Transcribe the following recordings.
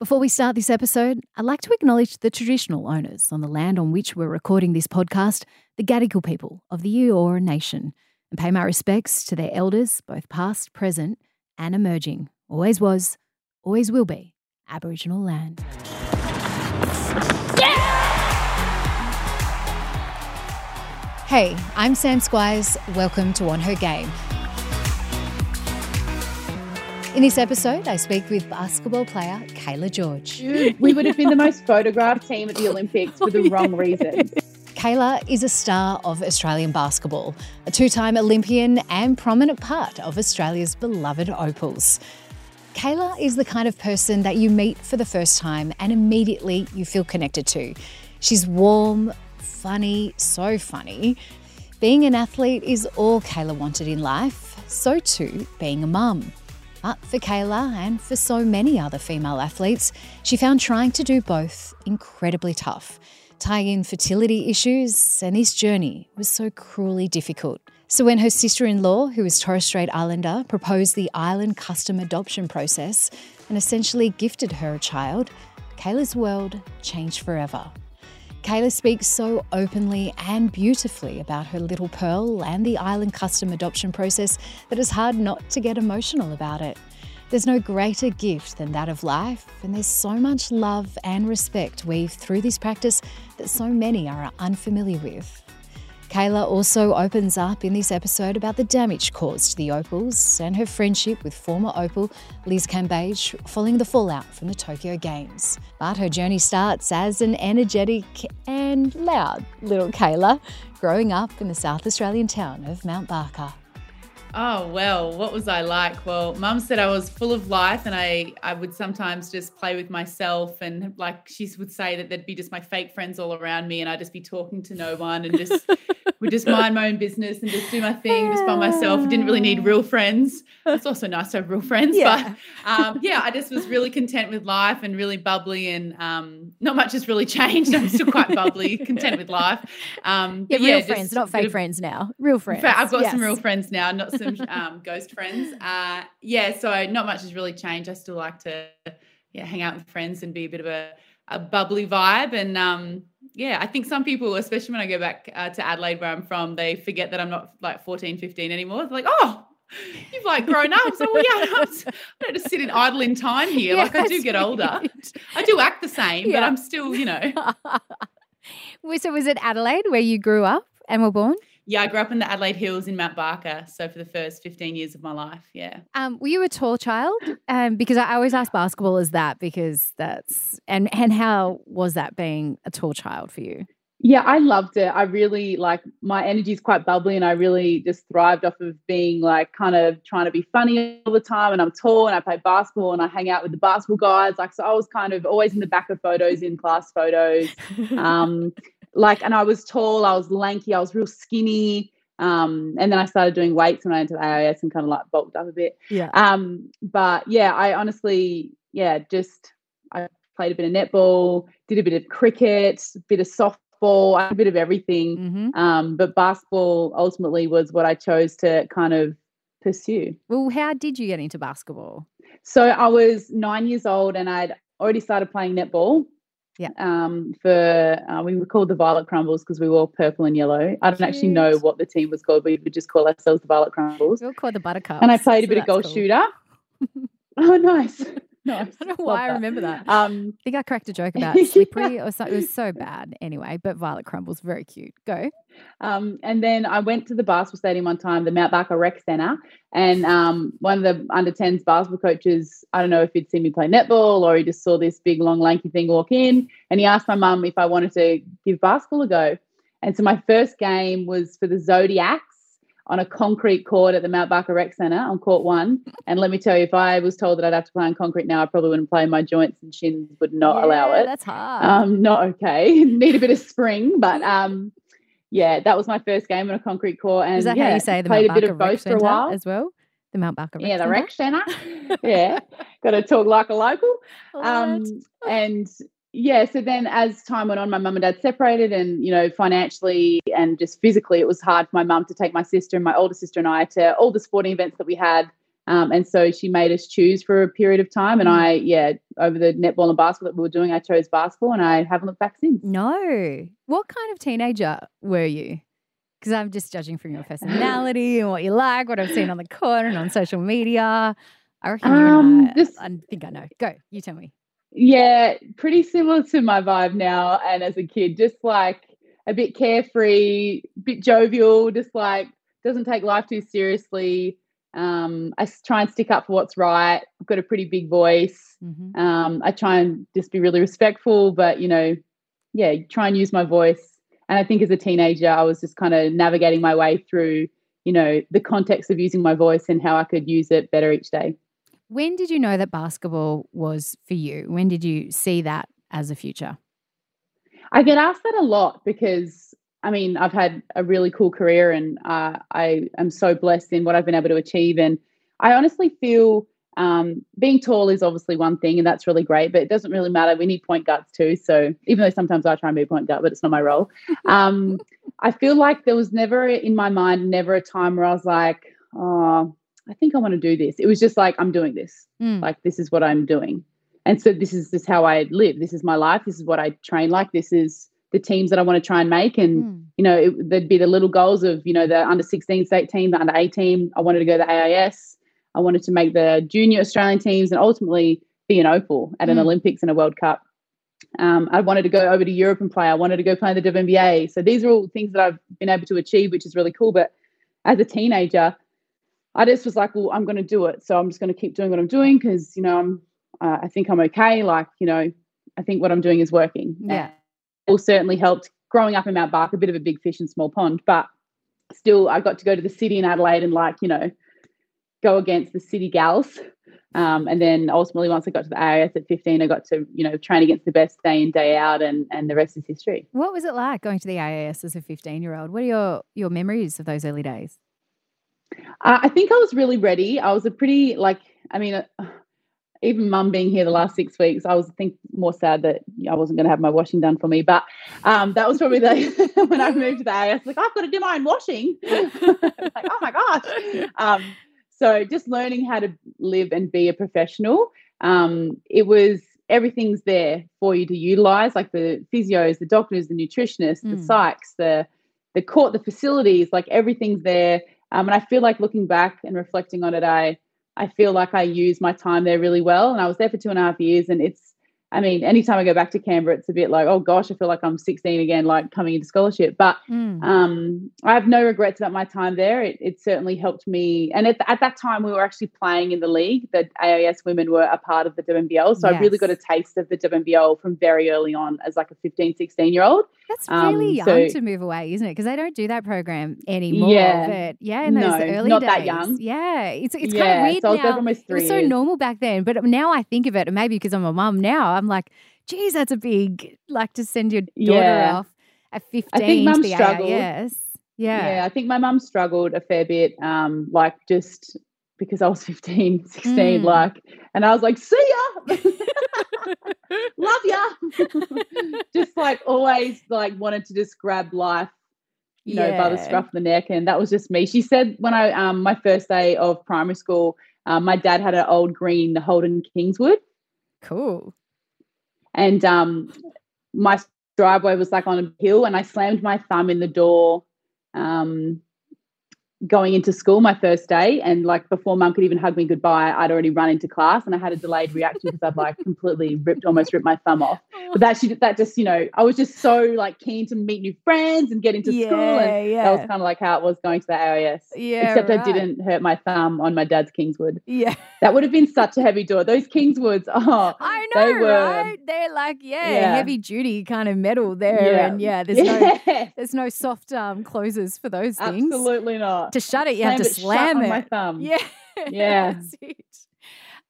Before we start this episode, I'd like to acknowledge the traditional owners on the land on which we're recording this podcast, the Gadigal people of the Eora Nation, and pay my respects to their elders, both past, present, and emerging. Always was, always will be Aboriginal land. Hey, I'm Sam Squires. Welcome to On Her Game. In this episode, I speak with basketball player Kayla George. We would have been the most photographed team at the Olympics for the wrong reasons. Kayla is a star of Australian basketball, a two time Olympian and prominent part of Australia's beloved Opals. Kayla is the kind of person that you meet for the first time and immediately you feel connected to. She's warm, funny, so funny. Being an athlete is all Kayla wanted in life, so too being a mum. But for Kayla and for so many other female athletes, she found trying to do both incredibly tough, tying in fertility issues, and this journey was so cruelly difficult. So when her sister in law, who is Torres Strait Islander, proposed the island custom adoption process and essentially gifted her a child, Kayla's world changed forever. Kayla speaks so openly and beautifully about her little Pearl and the island custom adoption process that it's hard not to get emotional about it. There's no greater gift than that of life, and there's so much love and respect weaved through this practice that so many are unfamiliar with. Kayla also opens up in this episode about the damage caused to the Opals and her friendship with former Opal Liz Cambage following the fallout from the Tokyo Games. But her journey starts as an energetic and loud little Kayla growing up in the South Australian town of Mount Barker. Oh well, what was I like? Well, mum said I was full of life and I I would sometimes just play with myself and like she would say that there'd be just my fake friends all around me and I'd just be talking to no one and just would just mind my own business and just do my thing just by myself. Didn't really need real friends. It's also nice to have real friends, yeah. but um, yeah, I just was really content with life and really bubbly and um, not much has really changed. I'm still quite bubbly, content with life. Um, yeah, real yeah, friends, not fake of, friends now. Real friends. I've got yes. some real friends now, not some um, ghost friends. Uh, yeah, so not much has really changed. I still like to yeah hang out with friends and be a bit of a, a bubbly vibe and um, yeah, I think some people, especially when I go back uh, to Adelaide where I'm from, they forget that I'm not like 14, 15 anymore. They're like, oh, you've like grown up. So well, yeah, I'm, I don't just sit in idle in time here. like I do get older. I do act the same, yeah. but I'm still, you know. so was it Adelaide where you grew up and were born? Yeah, I grew up in the Adelaide Hills in Mount Barker. So for the first 15 years of my life, yeah. Um, were you a tall child? Um, because I always ask basketball as that because that's, and, and how was that being a tall child for you? Yeah, I loved it. I really like my energy is quite bubbly and I really just thrived off of being like kind of trying to be funny all the time. And I'm tall and I play basketball and I hang out with the basketball guys. Like, so I was kind of always in the back of photos, in class photos. Um, like, and I was tall, I was lanky, I was real skinny. Um, and then I started doing weights when I went to AIS and kind of like bulked up a bit. Yeah. Um, but yeah, I honestly, yeah, just I played a bit of netball, did a bit of cricket, a bit of softball, a bit of everything. Mm-hmm. Um, but basketball ultimately was what I chose to kind of pursue. Well, how did you get into basketball? So I was nine years old and I'd already started playing netball yeah. Um, for uh, we were called the Violet Crumbles because we were all purple and yellow. I don't Cute. actually know what the team was called. We would just call ourselves the Violet Crumbles. We were called the Buttercups. And I played a bit of goal cool. shooter. oh, nice. Nice. I don't know why I remember that. Um, I think I cracked a joke about slippery yeah. or something. It was so bad. Anyway, but Violet Crumbles, very cute. Go. Um, and then I went to the basketball stadium one time, the Mount Barker Rec Centre, and um, one of the under 10s basketball coaches, I don't know if he'd seen me play netball or he just saw this big, long, lanky thing walk in, and he asked my mum if I wanted to give basketball a go. And so my first game was for the Zodiacs on a concrete court at the Mount Barker Rec Centre on court one. And let me tell you, if I was told that I'd have to play on concrete now, I probably wouldn't play. My joints and shins would not yeah, allow it. That's hard. Um, not okay. Need a bit of spring, but um, yeah, that was my first game on a concrete court. And is that yeah, how you say the played Mount a bit of both for a while as well? The Mount Barker Yeah, the rec centre. yeah, got to talk like a local. Um, and yeah, so then as time went on, my mum and dad separated, and you know, financially and just physically, it was hard for my mum to take my sister and my older sister and I to all the sporting events that we had Um, and so she made us choose for a period of time. And Mm. I, yeah, over the netball and basketball that we were doing, I chose basketball and I haven't looked back since. No. What kind of teenager were you? Because I'm just judging from your personality and what you like, what I've seen on the court and on social media. I reckon Um, I, this- I think I know. Go, you tell me. Yeah, pretty similar to my vibe now and as a kid, just like a bit carefree, bit jovial, just like doesn't take life too seriously. Um, I try and stick up for what's right. I've got a pretty big voice. Mhm. Um, I try and just be really respectful, but you know, yeah, try and use my voice. And I think as a teenager, I was just kind of navigating my way through, you know, the context of using my voice and how I could use it better each day. When did you know that basketball was for you? When did you see that as a future? I get asked that a lot because I mean I've had a really cool career and uh, I am so blessed in what I've been able to achieve. And I honestly feel um, being tall is obviously one thing, and that's really great. But it doesn't really matter. We need point guards too. So even though sometimes I try and be point guard, but it's not my role. Um, I feel like there was never in my mind never a time where I was like, oh, I think I want to do this. It was just like I'm doing this. Mm. like this is what i'm doing. And so this is just how i live. This is my life. This is what i train like. This is the teams that i want to try and make. And Mm. you know it, there'd be the little goals of you know the under 16 state team the under 18 i wanted to go to the ais i wanted to make the junior australian teams and ultimately be an opal at an Mm. olympics and a world cup. Um, i wanted to go over to europe and play. I wanted to go play in the WNBA. so these are all things that i've been able to achieve which is really cool. But as a teenager I just was like, well, I'm going to do it. So I'm just going to keep doing what I'm doing because, you know, I'm, uh, I think I'm okay. Like, you know, I think what I'm doing is working. Yeah. And it all certainly helped growing up in Mount Barker, a bit of a big fish in small pond, but still I got to go to the city in Adelaide and like, you know, go against the city gals. Um, and then ultimately, once I got to the AIS at 15, I got to, you know, train against the best day in, day out, and, and the rest is history. What was it like going to the AIS as a 15 year old? What are your, your memories of those early days? Uh, I think I was really ready. I was a pretty like, I mean, uh, even mum being here the last six weeks, I was I think more sad that I wasn't going to have my washing done for me. But um, that was probably the when I moved to the AIS, like I've got to do my own washing. like oh my gosh. Um, so just learning how to live and be a professional. Um, it was everything's there for you to utilize, like the physios, the doctors, the nutritionists, the Mm. psychs, the the court, the facilities, like everything's there. Um, and I feel like looking back and reflecting on it, I I feel like I used my time there really well. And I was there for two and a half years. And it's, I mean, anytime I go back to Canberra, it's a bit like, oh gosh, I feel like I'm 16 again, like coming into scholarship. But Mm. um, I have no regrets about my time there. It, it certainly helped me. And at, at that time, we were actually playing in the league. The AIS women were a part of the WNBL. So I really got a taste of the WNBL from very early on as like a 15, 16 year old. That's really um, young so- to move away, isn't it? Because they don't do that program anymore. Yeah. But yeah, in those No, early not days. that young. Yeah. It's, it's kind of weird so I was there now. It was so normal back then. But now I think of it, and maybe because I'm a mum now, I'm like, geez, that's a big, like to send your daughter Yeah. off at 15 mum to the struggled. AIS. Yeah. Yeah. I think my mum struggled a fair bit, um, like just because I was 15, 16, Mm. like, and I was like, see ya, love ya. just like always like wanted to just grab life, you know, by the scruff of the neck. And that was just me. She said when I, um, my first day of primary school, um, my dad had an old green Holden Kingswood. Cool. And um, my driveway was like on a hill, and I slammed my thumb in the door um, going into school my first day, and like before mum could even hug me goodbye, I'd already run into class, and I had a delayed reaction because I'd like completely ripped, almost ripped my thumb off. But that she that just you know I was just so like keen to meet new friends and get into yeah, school, and yeah. that was kind of like how it was going to the AIS. yeah. Except right. I didn't hurt my thumb on my dad's Kingswood. Yeah. That would have been such a heavy door. Those Kingswoods, oh, I know, They were- right? They're like, yeah, Yeah. heavy duty kind of metal there. And yeah, there's no yeah. there's no soft um closes for those things. Absolutely not. To shut it, you have to slam it. my thumb. Yeah. Yeah. That's it.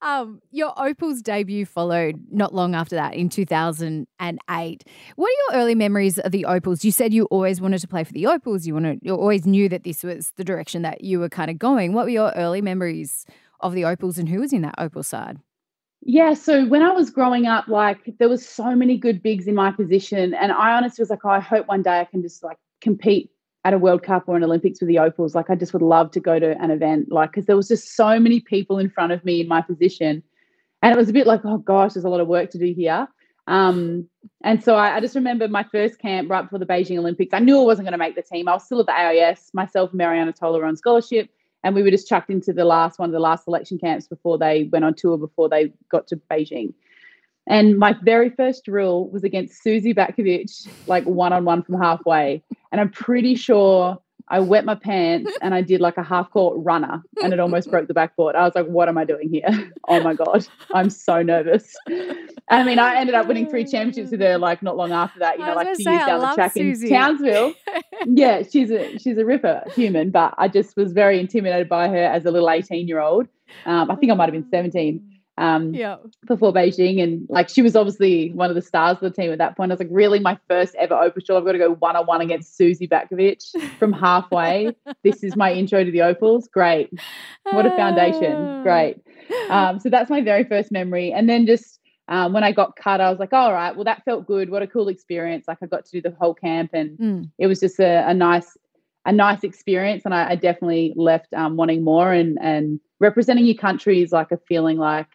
Um, your Opals debut followed not long after that in 2008. What are your early memories of the Opals? You said you always wanted to play for the Opals. You wanted, you always knew that this was the direction that you were kind of going. What were your early memories of the Opals and who was in that Opal side? Yeah, so when I was growing up, like there was so many good bigs in my position, and I honestly was like, oh, I hope one day I can just like compete at a World Cup or an Olympics with the Opals. Like I just would love to go to an event, like because there was just so many people in front of me in my position, and it was a bit like, oh gosh, there's a lot of work to do here. Um, and so I, I, just remember my first camp right before the Beijing Olympics. I knew I wasn't going to make the team. I was still at the AIS. Myself and Marianna Tolo were on scholarship, and we were just chucked into the last one of the last selection camps before they went on tour before they got to Beijing. And my very first drill was against Susie Batkovic, like one on one from halfway. And I'm pretty sure I wet my pants and I did like a half court runner and it almost broke the backboard. I was like, what am I doing here? Oh my God, I'm so nervous. I mean, I ended up winning three championships with her like not long after that, you know, like two say, years down the track Susie. in Townsville. yeah, she's a she's a ripper human, but I just was very intimidated by her as a little 18 year old. Um, I think I might have been 17 um, yeah. before Beijing. And like she was obviously one of the stars of the team at that point. I was like, really, my first ever Opal shot. I've got to go one on one against Susie Batkovic from halfway. this is my intro to the Opals. Great. What a foundation. Ah. Great. Um, so that's my very first memory. And then just um, when I got cut, I was like, all right, well, that felt good. What a cool experience. Like I got to do the whole camp and mm. it was just a, a nice a nice experience and I, I definitely left um, wanting more and and representing your country is like a feeling like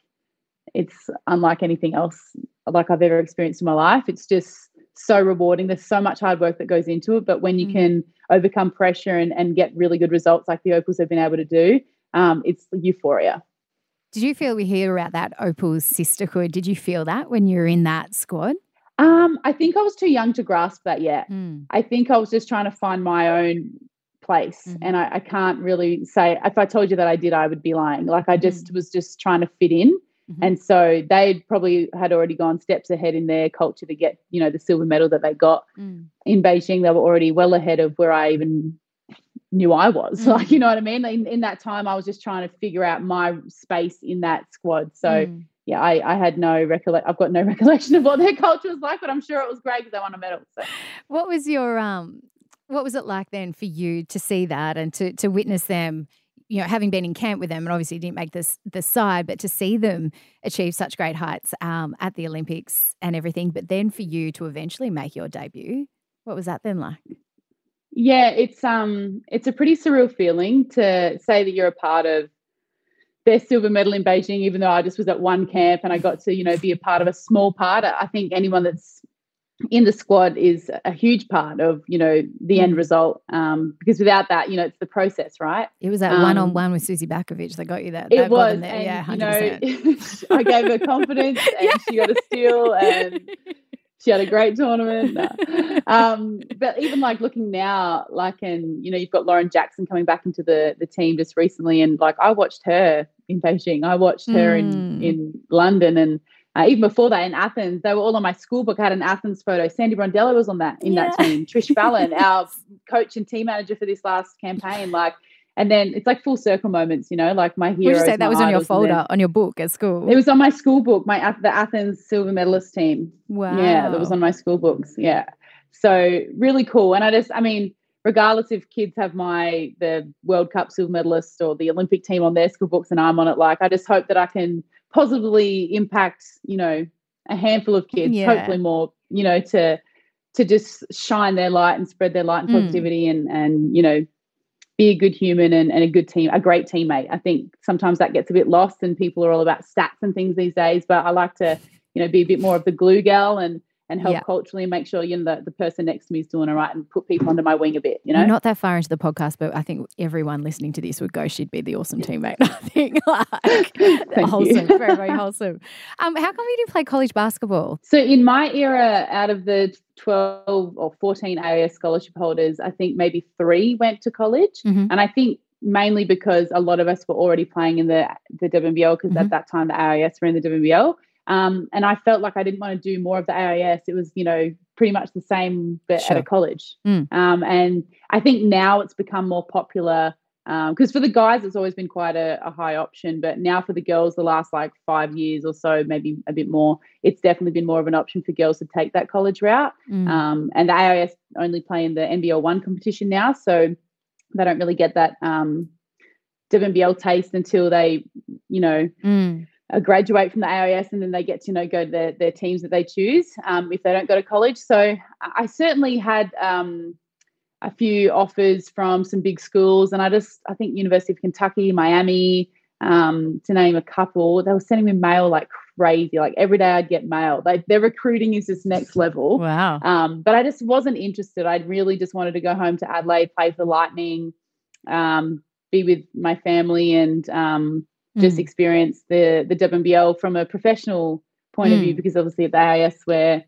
it's unlike anything else like I've ever experienced in my life. It's just so rewarding. There's so much hard work that goes into it, but when you mm. can overcome pressure and, and get really good results like the Opals have been able to do, um, it's euphoria. Did you feel we hear about that Opals sisterhood? Did you feel that when you were in that squad? Um, I think I was too young to grasp that yet. Mm. I think I was just trying to find my own place. Mm. And I, I, can't really say if I told you that I did, I would be lying. Like I just mm. was just trying to fit in. Mm-hmm. And so they probably had already gone steps ahead in their culture to get, you know, the silver medal that they got mm. in Beijing. They were already well ahead of where I even knew I was. Mm. Like, you know what I mean? In, in that time, I was just trying to figure out my space in that squad. So, mm. yeah, I, I had no recollection. I've got no recollection of what their culture was like, but I'm sure it was great because they won a medal. So. What was your um? What was it like then for you to see that and to to witness them? You know, having been in camp with them and obviously didn't make this the side, but to see them achieve such great heights um, at the Olympics and everything, but then for you to eventually make your debut, what was that then like? Yeah, it's um, it's a pretty surreal feeling to say that you're a part of their silver medal in Beijing, even though I just was at one camp and I got to, you know, be a part of a small part. I think anyone that's in the squad is a huge part of you know the end mm. result um, because without that you know it's the process right it was that um, one-on-one with Susie Batkovic that got you that it was there. And, yeah 100%. you know I gave her confidence and yeah. she got a steal and she had a great tournament um, but even like looking now like and you know you've got Lauren Jackson coming back into the the team just recently and like I watched her in Beijing I watched her mm. in in London and uh, even before that in Athens, they were all on my school book. I had an Athens photo. Sandy Brondello was on that in yeah. that team. Trish Fallon, our coach and team manager for this last campaign, like. And then it's like full circle moments, you know, like my hero. Would you say that was on your folder, on your book at school? It was on my school book, my the Athens silver medalist team. Wow. Yeah, that was on my school books. Yeah. So really cool. And I just, I mean, regardless if kids have my the World Cup silver medalist or the Olympic team on their school books and I'm on it, like I just hope that I can positively impact, you know, a handful of kids, yeah. hopefully more, you know, to to just shine their light and spread their light and mm. positivity mm. and and you know be a good human and, and a good team, a great teammate. I think sometimes that gets a bit lost and people are all about stats and things these days. But I like to, you know, be a bit more of the glue gal and and help yeah. culturally and make sure you know the, the person next to me is doing all right and put people under my wing a bit you know? Not that far into the podcast but i think everyone listening to this would go she'd be the awesome teammate i think like wholesome very very wholesome. Um how come you didn't play college basketball? So in my era out of the 12 or 14 AIS scholarship holders i think maybe three went to college. Mm-hmm. and i think mainly because a lot of us were already playing in the the WNBL because mm-hmm. at that time the AIS were in the WNBL um, and I felt like I didn't want to do more of the AIS. It was, you know, pretty much the same but sure. at a college. Mm. Um, and I think now it's become more popular because um, for the guys it's always been quite a, a, high option, but now for the girls, the last like five years or so, maybe a bit more, it's definitely been more of an option for girls to take that college route. Mm. Um, and the AIS only play in the NBL one competition now, so they don't really get that um, WNBL taste until they, you know. Mm graduate from the AIS and then they get to you know go to their, their teams that they choose um, if they don't go to college. So I certainly had um, a few offers from some big schools, and I just I think University of Kentucky, Miami, um, to name a couple, they were sending me mail like crazy. Like every day I'd get mail. Like their recruiting is this next level. Wow. Um, but I just wasn't interested. I really just wanted to go home to Adelaide, play for Lightning, um, be with my family, and um, just mm. experience the the WNBL from a professional point mm. of view. Because obviously at the AIS, where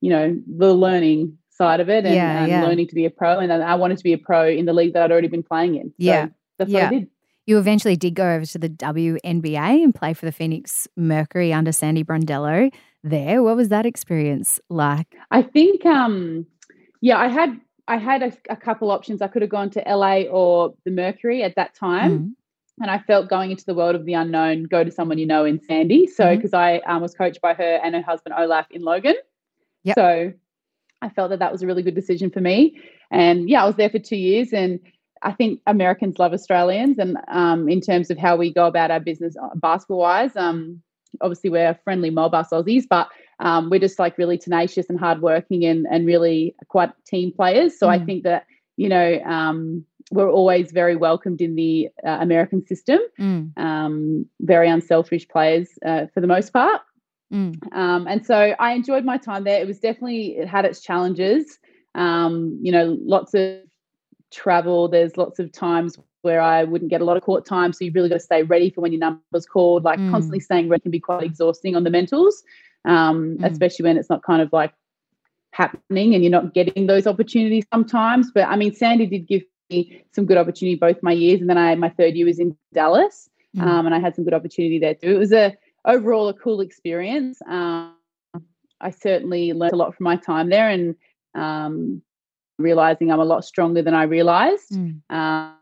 you know the learning side of it and, yeah, and yeah. learning to be a pro, and I wanted to be a pro in the league that I'd already been playing in. So yeah, that's yeah. what I did. You eventually did go over to the WNBA and play for the Phoenix Mercury under Sandy Brondello there. What was that experience like? I think, um, yeah, I had I had a, a, couple options. I could have gone to LA or the Mercury at that time. Mm. And I felt going into the world of the unknown, go to someone you know in Sandy. So, because mm-hmm. I um, was coached by her and her husband Olaf in Logan. Yep. So, I felt that that was a really good decision for me. And yeah, I was there for two years. And I think Americans love Australians, and um, in terms of how we go about our business uh, basketball wise, um, obviously we're friendly mob us Aussies, but um, we're just like really tenacious and hardworking and and really quite team players. So mm. I think that you know um, we're always very welcomed in the uh, American system. Mm. Um, very unselfish players uh, for the most part. Mm. Um, and so I enjoyed my time there. It was definitely it had its challenges. Um, you know, lots of travel. There's lots of times where I wouldn't get a lot of court time. So you've really got to stay ready for when your number's called. Like mm. constantly staying ready can be quite exhausting on the mentals, um, mm. especially when it's not kind of like happening and you're not getting those opportunities sometimes. But I mean, Sandy did give some good opportunity both my years, and then I my third year was in Dallas, mm. um, and I had some good opportunity there too. It was a overall a cool experience. Um, I certainly learned a lot from my time there, and um, realizing I'm a lot stronger than I realized. Mm. Um,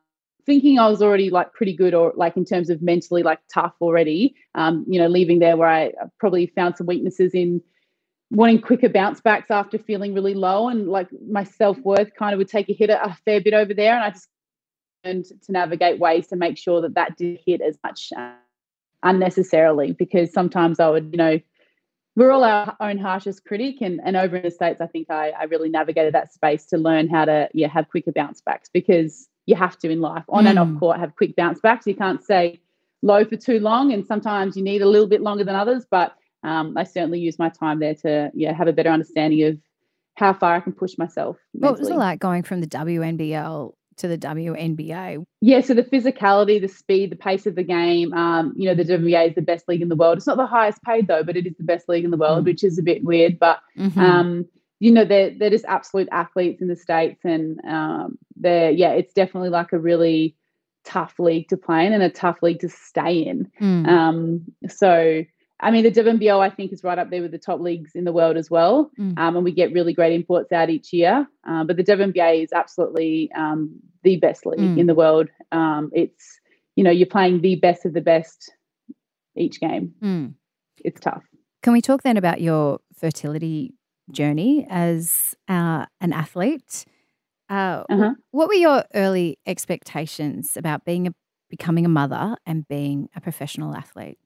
thinking I was already like pretty good or like in terms of mentally like tough already. Um, you know, leaving there where I probably found some weaknesses in wanting quicker bounce backs after feeling really low and like my self-worth kind of would take a hit a fair bit over there and I just learned to navigate ways to make sure that that did hit as much uh, unnecessarily because sometimes I would, you know, we're all our own harshest critic and, and over in the states i think I, I really navigated that space to learn how to yeah have quicker bounce backs because you have to in life on mm. and off mm. court have quick bounce backs you can't stay low for too long and sometimes you need a little bit longer than others but um, i certainly use my time there to yeah have a better understanding of how far i can push myself mentally. what was it like going from the wnbl to the WNBA? Yeah, so the physicality, the speed, the pace of the game. Um, you know, the WNBA is the best league in the world. It's not the highest paid though, but it is the best league in the world, mm. which is a bit weird. But mm-hmm. um, you know, they're they're just absolute athletes in the states, and um, they're yeah, it's definitely like a really tough league to play in and a tough league to stay in. Mm. Um, so I mean, the WNBL I think is right up there with the top leagues in the world as well, mm. um, and we get really great imports out each year. Uh, but the WNBA is absolutely um, the best league mm. in the world. Um, it's you know you're playing the best of the best each game. Mm. It's tough. Can we talk then about your fertility journey as uh, an athlete? Uh, uh-huh. What were your early expectations about being a becoming a mother and being a professional athlete?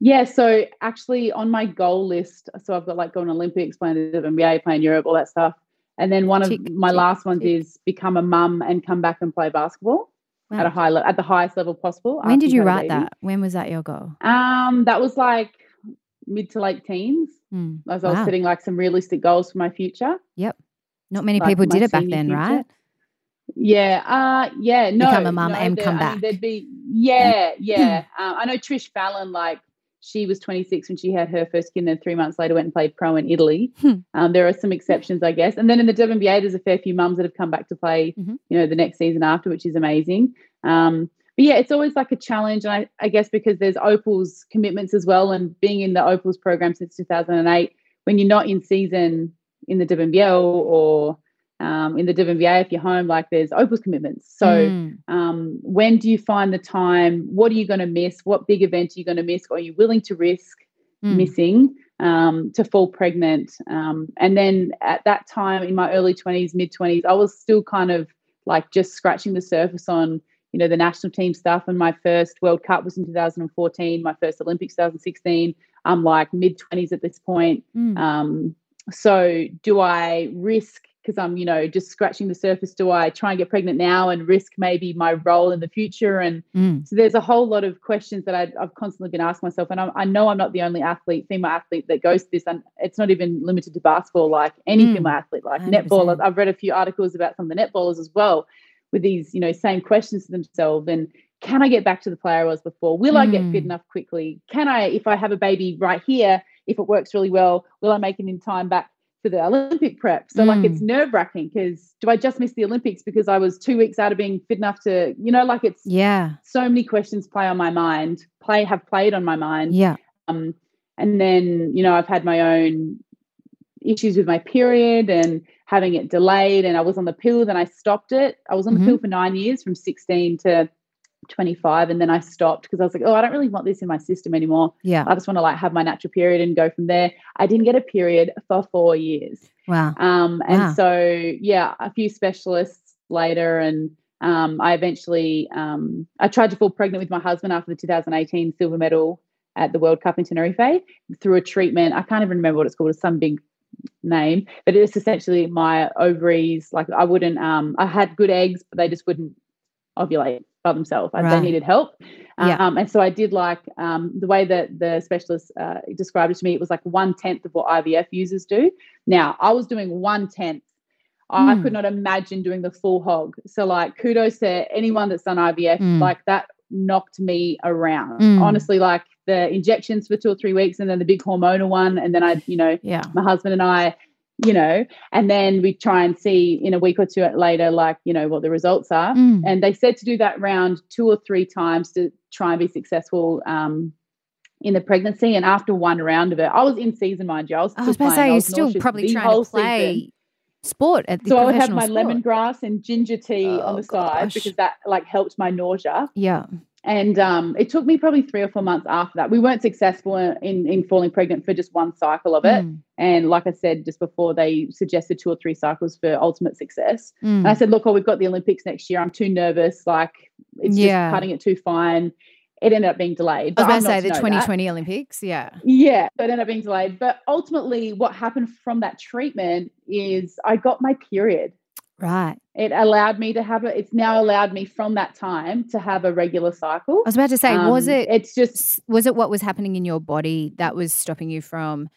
Yeah, so actually on my goal list, so I've got like going Olympics, playing the WNBA, playing Europe, all that stuff. And then one tick, of my tick, last ones tick. is become a mum and come back and play basketball wow. at a high level, at the highest level possible. When did you write that? When was that your goal? Um, that was like mid to late teens. Mm. As wow. I was setting like some realistic goals for my future. Yep. Not many like people did it back then, future. right? Yeah, uh, yeah, no, become a mum no, and come back. I mean, there'd be, yeah, yeah. um, I know Trish Fallon like she was 26 when she had her first kid, and then three months later went and played pro in Italy. Hmm. Um, there are some exceptions, I guess. And then in the WNBA, there's a fair few mums that have come back to play, mm-hmm. you know, the next season after, which is amazing. Um, but yeah, it's always like a challenge, and I, I, guess because there's Opal's commitments as well, and being in the Opal's program since 2008, when you're not in season in the WNBL or um, in the WNBA, if you're home, like there's Opal's commitments. So mm. um, when do you find the time? What are you going to miss? What big event are you going to miss? Or are you willing to risk mm. missing um, to fall pregnant? Um, and then at that time in my early 20s, mid 20s, I was still kind of like just scratching the surface on you know the national team stuff. And my first World Cup was in 2014. My first Olympics 2016. I'm like mid 20s at this point. Mm. Um, so do I risk because I'm, you know, just scratching the surface. Do I try and get pregnant now and risk maybe my role in the future? And mm. so there's a whole lot of questions that I, have constantly been asking myself. And I, I, know I'm not the only athlete, female athlete that goes to this. And it's not even limited to basketball, like any mm. female athlete, like 100%. netball. I've read a few articles about some of the netballers as well with these, you know, same questions to themselves. And can I get back to the player I was before? Will mm. I get fit mm. enough quickly? Can I, if I have a baby right here, if it works really well, will I make it in time back for the Olympic prep. So mm. like it's mm. nerve wracking because do I just miss the Olympics because I was two weeks out of being fit enough to, you know, like it's yeah. So many questions play on my mind, play have played on my mind. Yeah. Um, and then you know I've had my own issues with my period and having it delayed, and I was on the pill. Then I stopped it. I was on the mm-hmm. pill for nine years, from sixteen to 25 and then I stopped because I was like, oh, I don't really want this in my system anymore. Yeah. I just want to like have my natural period and go from there. I didn't get a period for four years. Wow. Um, and wow. so yeah, a few specialists later and um, I eventually um, I tried to fall pregnant with my husband after the 2018 silver medal at the World Cup in Tenerife through a treatment. I can't even remember what it's called. It's some big name, but it's essentially my ovaries. Like I wouldn't, um, I had good eggs, but they just wouldn't ovulate by themselves. Right. They needed help. Yeah. Um, and so I did like um, the way that the specialist uh, described it to me, it was like one tenth of what IVF users do. Now, I was doing one tenth. Mm. I could hmm. not imagine doing the full hog. So, like, kudos to anyone that's done IVF. Mm. Like, that knocked me around. Mm. Honestly, like the injections for two or three weeks and then the big hormonal one. And then I, you know, yeah. my husband and I you know, and then we try and see in a week or two later, like, you know, what the results are. Mm. And they said to do that round two or three times to try and be successful um, in the pregnancy. And after one round of it, I was in season, mind you. I was, I was about to say, you're still probably trying to play season. sport at the So I would have my sport. lemongrass and ginger tea oh, on the gosh. side because that like helped my nausea. Yeah and um, it took me probably three or four months after that. We weren't successful in in falling pregnant for just one cycle of it. Mm. And like I said just before, they suggested two or three cycles for ultimate success. Mm. And I said, look, oh, we've got the Olympics next year. I'm too nervous. Like it's yeah. just cutting it too fine. It ended up being delayed. I was going to say the 2020 that. Olympics. Yeah. Yeah. So it ended up being delayed. But ultimately, what happened from that treatment is I got my period. Right. It allowed me to have it. It's now allowed me from that time to have a regular cycle. I was about to say, um, was it? It's just was it what was happening in your body that was stopping you from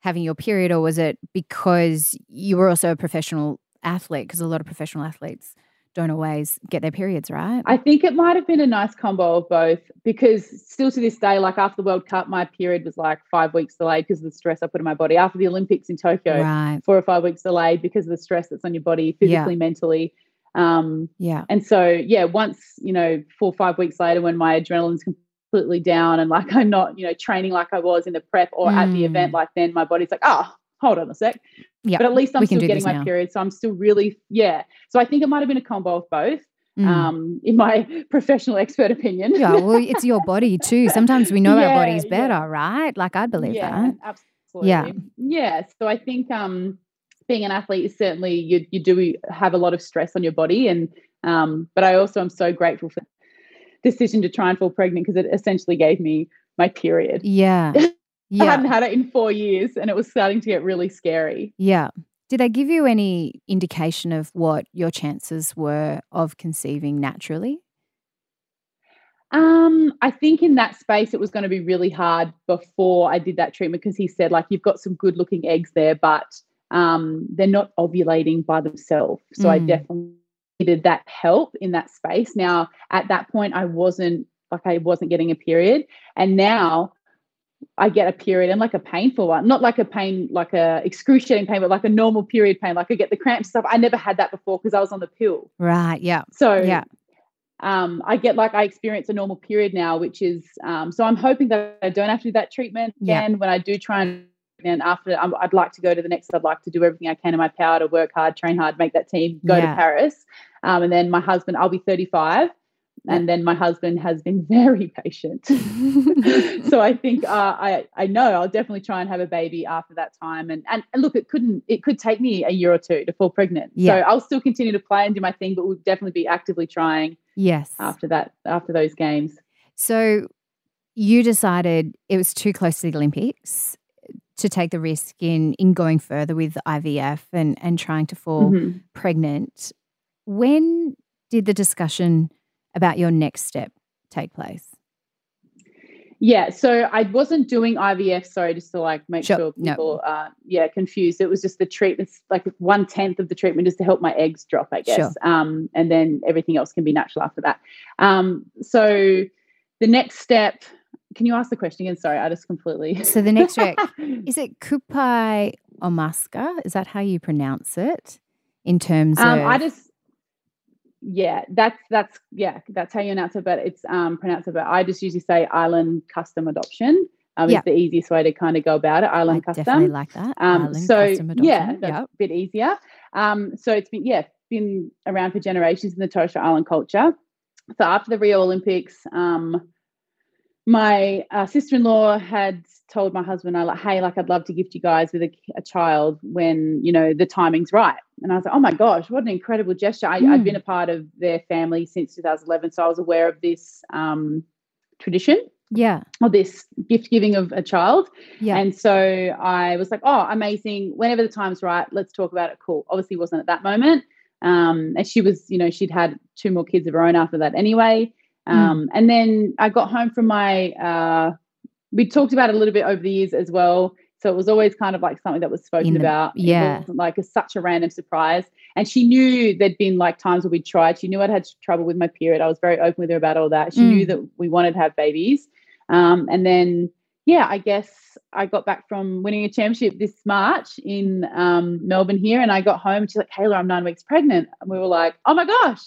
having your period, or was it because you were also a professional athlete? Because a lot of professional athletes don't always get their periods, right? I think it might have been a nice combo of both because still to this day, like after the World Cup, my period was like five weeks delayed because of the stress I put in my body. After the Olympics in Tokyo, right. four or five weeks delayed because of the stress that's on your body physically, yeah. mentally. Um, yeah. And so, yeah, once, you know, four or five weeks later when my adrenaline's completely down and like I'm not, you know, training like I was in the prep or mm. at the event, mm. like then my body's like, oh, hold on a sec. Yeah. But at least I'm still getting my now. period. So I'm still really, yeah. So I think it might have been a combo of both. Mm. Um, in my professional expert opinion. yeah, well, it's your body too. Sometimes we know yeah, our bodies better, yeah. right? Like I believe yeah, that. Absolutely. Yeah. Yeah. So I think um being an athlete is certainly you you do have a lot of stress on your body. And um, but I also am so grateful for the decision to try and fall pregnant because it essentially gave me my period. Yeah. Yeah. I hadn't had it in four years and it was starting to get really scary. Yeah. Did they give you any indication of what your chances were of conceiving naturally? Um, I think in that space it was going to be really hard before I did that treatment because he said like you've got some good looking eggs there, but um, they're not ovulating by themselves. So mm. I definitely needed that help in that space. Now at that point I wasn't like I wasn't getting a period, and now I get a period and like a painful one, not like a pain, like a excruciating pain, but like a normal period pain. Like I get the cramps stuff. I never had that before because I was on the pill. Right. Yeah. So yeah. Um, I get like I experience a normal period now, which is um, so I'm hoping that I don't have to do that treatment again yeah. when I do try and and after um, I'd like to go to the next. I'd like to do everything I can in my power to work hard, train hard, make that team, go yeah. to Paris, um, and then my husband. I'll be 35, and then my husband has been very patient so i think uh, i i know i'll definitely try and have a baby after that time and, and and look it couldn't it could take me a year or two to fall pregnant yeah. so i'll still continue to play and do my thing but we'll definitely be actively trying yes after that after those games so you decided it was too close to the olympics to take the risk in in going further with IVF and and trying to fall Mhm. pregnant. When did the discussion about your next step take place? Yeah, so I wasn't doing IVF. Sorry, just to like make Sure, sure no. people are yeah confused. It was just the treatments, like one tenth of the treatment, is to help my eggs drop, I guess. Sure. Um, and then everything else can be natural after that. Um, so the next step. Can you ask the question again? Sorry, I just completely. So the next step is it Kupai Omasker? Is that how you pronounce it? In terms Um, of I just yeah, that's that's yeah, that's how you announce it, but it's um pronounced it. But I just usually say island custom adoption. Um, Yeah. is the easiest way to kind of go about it. I Island definitely like that. Um, Island so custom adoption. yeah, that's Yep. a bit easier. Um, so it's been yeah, been around for generations in the Torres Strait Island culture. So after the Rio Olympics, um, my uh, sister-in-law had told my husband, "I like, hey, like I'd love to gift you guys with a, a child when you know the timing's right." And I was like, "Oh my gosh, what an incredible gesture!" I, I'd Mm. been a part of their family since 2011, so I was aware of this um, tradition Yeah. or this gift giving of a child. Yeah. And so I was like, oh, amazing. Whenever the time's right, let's talk about it. Cool. Obviously, wasn't at that moment. Um, and she was, you know, she'd had two more kids of her own after that anyway. Mm. Um, And then I got home from my, uh, we talked about it a little bit over the years as well. So it was always kind of like something that was spoken the- about. yeah. Like a, such a random surprise. And she knew there'd been like times where we tried. She knew I'd had trouble with my period. I was very open with her about all that. She knew Mm. that we wanted to have babies. Um, and then, yeah, I guess I got back from winning a championship this March in um, Melbourne here, and I got home and she's like, Kayla, I'm nine weeks pregnant. And we were like, oh my gosh,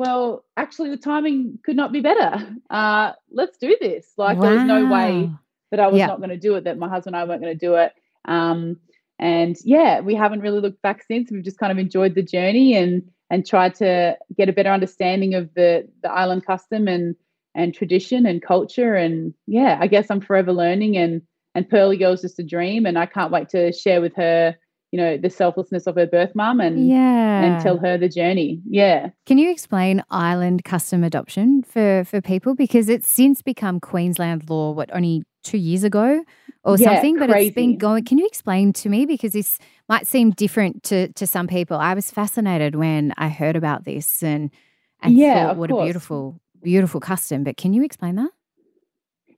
well, actually, the timing could not be better. Uh, let's do this. Like, there was no way that I was not going to do it, that my husband and I weren't going to do it. Um, and yeah, we haven't really looked back since. We've just kind of enjoyed the journey and and tried to get a better understanding of the the island custom and and tradition and culture. And yeah, I guess I'm forever learning. And and Pearly Girl's just a dream, and I can't wait to share with her, you know, the selflessness of her birth mum and Yeah. and tell her the journey. Yeah. Can you explain island custom adoption for for people because it's since become Queensland law? What only two years ago or Yeah, something? But it's been going. Can you explain to me because this might seem different to to some people? I was fascinated when I heard about this and and Yeah, thought what course. a beautiful beautiful custom. But can you explain that?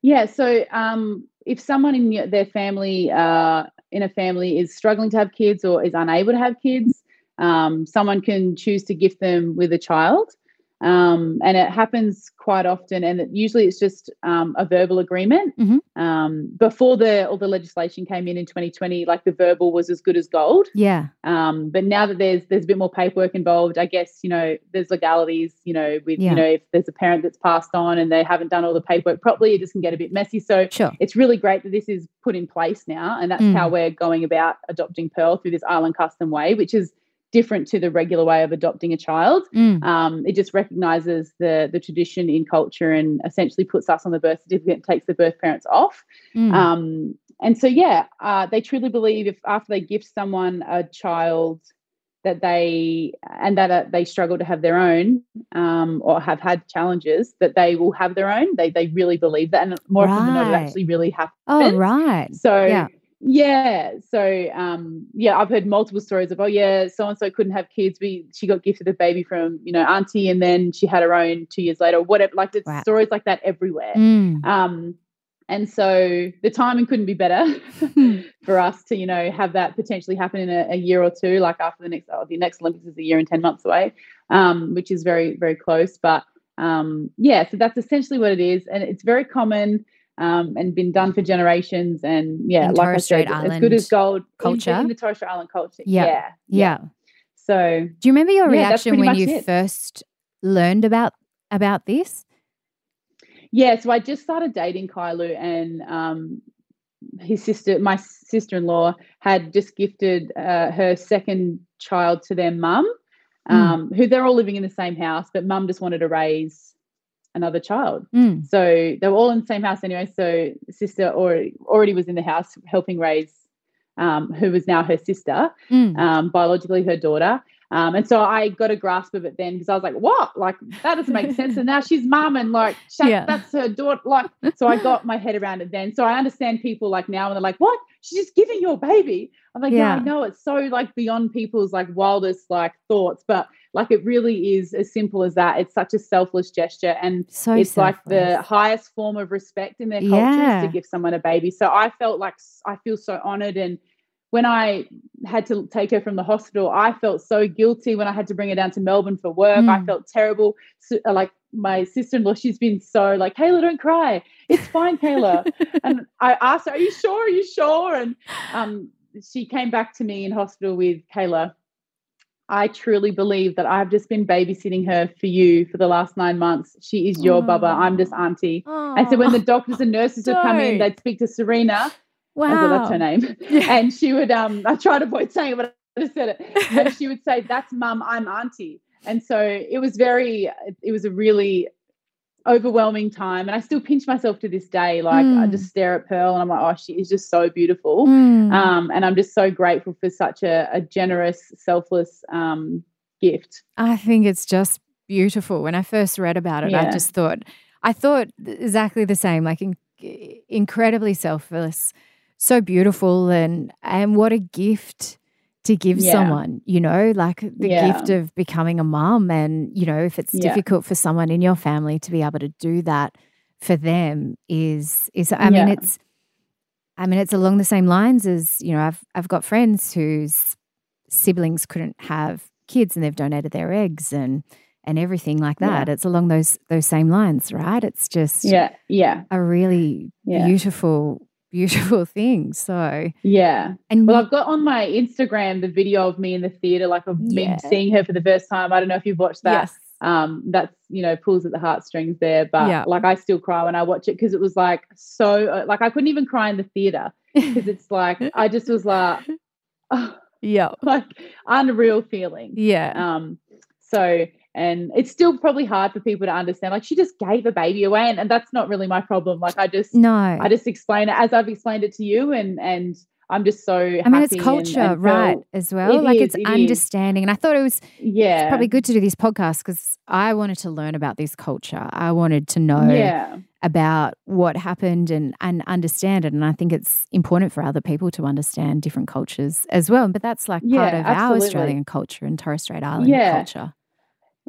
Yeah. So um, if someone in their family, uh, in a family, is struggling to have kids or is unable to have kids, um, someone can choose to gift them with a child. Um, and it happens quite often, and it, usually it's just um, a verbal agreement. Mhm. Um, before the all the legislation came in in 2020, like the verbal was as good as gold. Yeah. Um, but now that there's there's a bit more paperwork involved, I guess you know there's legalities. You know, with Yeah. you know if there's a parent that's passed on and they haven't done all the paperwork properly, it just can get a bit messy. So Sure. it's really great that this is put in place now, and that's Mm. how we're going about adopting Pearl through this island custom way, which is different to the regular way of adopting a child. Mm. Um, it just recognises the the tradition in culture and essentially puts us on the birth certificate takes the birth parents off. Mm. Um, and so, yeah, uh, they truly believe if after they gift someone a child that they and that uh, they struggle to have their own um, or have had challenges, that they will have their own. They they really believe that, and more often than not, it actually really happens. oh right. So Yeah. Yeah, so um, yeah, I've heard multiple stories of oh yeah, so and so couldn't have kids. We she got gifted a baby from you know auntie, and then she had her own two years later. Or whatever, like there's Wow. stories like that everywhere. Mm. Um, and so the timing couldn't be better for us to, you know, have that potentially happen in a, a year or two, like after the next, oh, the next Olympics is a year and 10 months away, um, which is very, very close. But um, yeah, so that's essentially what it is. And it's very common um, and been done for generations. And yeah, In like Torres I Strait said, as good as gold culture? in the Torres Strait Island culture. Yeah. Yeah. Yeah. So Do you remember your Yeah, reaction when you it. first learned about about this? Yeah, so I just started dating Kailu, and um, his sister, my sister-in-law, had just gifted uh, her second child to their mum, Mm. um, who they're all living in the same house, but mum just wanted to raise another child. Mm. So they were all in the same house anyway. So sister already already was in the house helping raise, um, who was now her sister Mm. um, biologically her daughter. Um, and so I got a grasp of it then because I was like, what? Like, that doesn't make sense. And now she's mum and like, yeah. that's her daughter. Like, so I got my head around it then. So I understand people like now and they're like, what? She's just giving your baby. I'm like, yeah, yeah I know it's so like beyond people's like wildest like thoughts, but like it really is as simple as that. It's such a selfless gesture. And so it's selfless. like the highest form of respect in their culture yeah. is to give someone a baby. So I felt like I feel so honored and when I had to take her from the hospital, I felt so guilty when I had to bring her down to Melbourne for work. Mm. I felt terrible. So, uh, like my sister in law, she's been so like, Cayla, don't cry. It's fine, Cayla. and I asked her, Are you sure? Are you sure? And um, she came back to me in hospital with Kayla. I truly believe that I've just been babysitting her for you for the last nine months. She is your Bubba. I'm just auntie. Aww. And so when the doctors and nurses would come in, they'd speak to Serena Wow. that's her name. Yeah. And she would, um, I tried to avoid saying it, but I just said it. But she would say, That's mum, I'm auntie. And so it was very, it was a really overwhelming time. And I still pinch myself to this day. Like mm. I just stare at Pearl and I'm like, oh, she is just so beautiful. Mm. Um, and I'm just so grateful for such a, a generous, selfless um, gift. I think it's just beautiful. When I first read about it, yeah. I just thought, I thought exactly the same, like in, incredibly selfless so beautiful and and what a gift to give yeah. someone, you know, like the yeah. gift of becoming a mom. And, you know, if it's yeah. difficult for someone in your family to be able to do that for them is is I mean it's I mean it's along the same lines as, you know, I've I've got friends whose siblings couldn't have kids and they've donated their eggs and and everything like that. It's along those those same lines, right? It's just yeah, yeah, a really beautiful beautiful thing. So yeah, and well, I've got on my Instagram the video of me in the theater, like I've yeah. been seeing her for the first time. I don't know if you've watched that. Yes. Um, that's you know pulls at the heartstrings there, but yeah. like I still cry when I watch it because it was like so uh, like I couldn't even cry in the theater because it's like I just was like, oh, yeah, like unreal feeling. Yeah. Um. So and it's still probably hard for people to understand like she just gave a baby away and, and that's not really my problem. Like i just no. I just explain it as i've explained it to you and and i'm just so i mean it's culture and, and right as well. it like is, it's it understanding. Is. and i thought it was yeah. it's probably good to do this podcast because i wanted to learn about this culture. I wanted to know yeah. about what happened and and understand it. And i think it's important for other people to understand different cultures as well. But that's like yeah, part of absolutely. our australian culture and torres strait island yeah. culture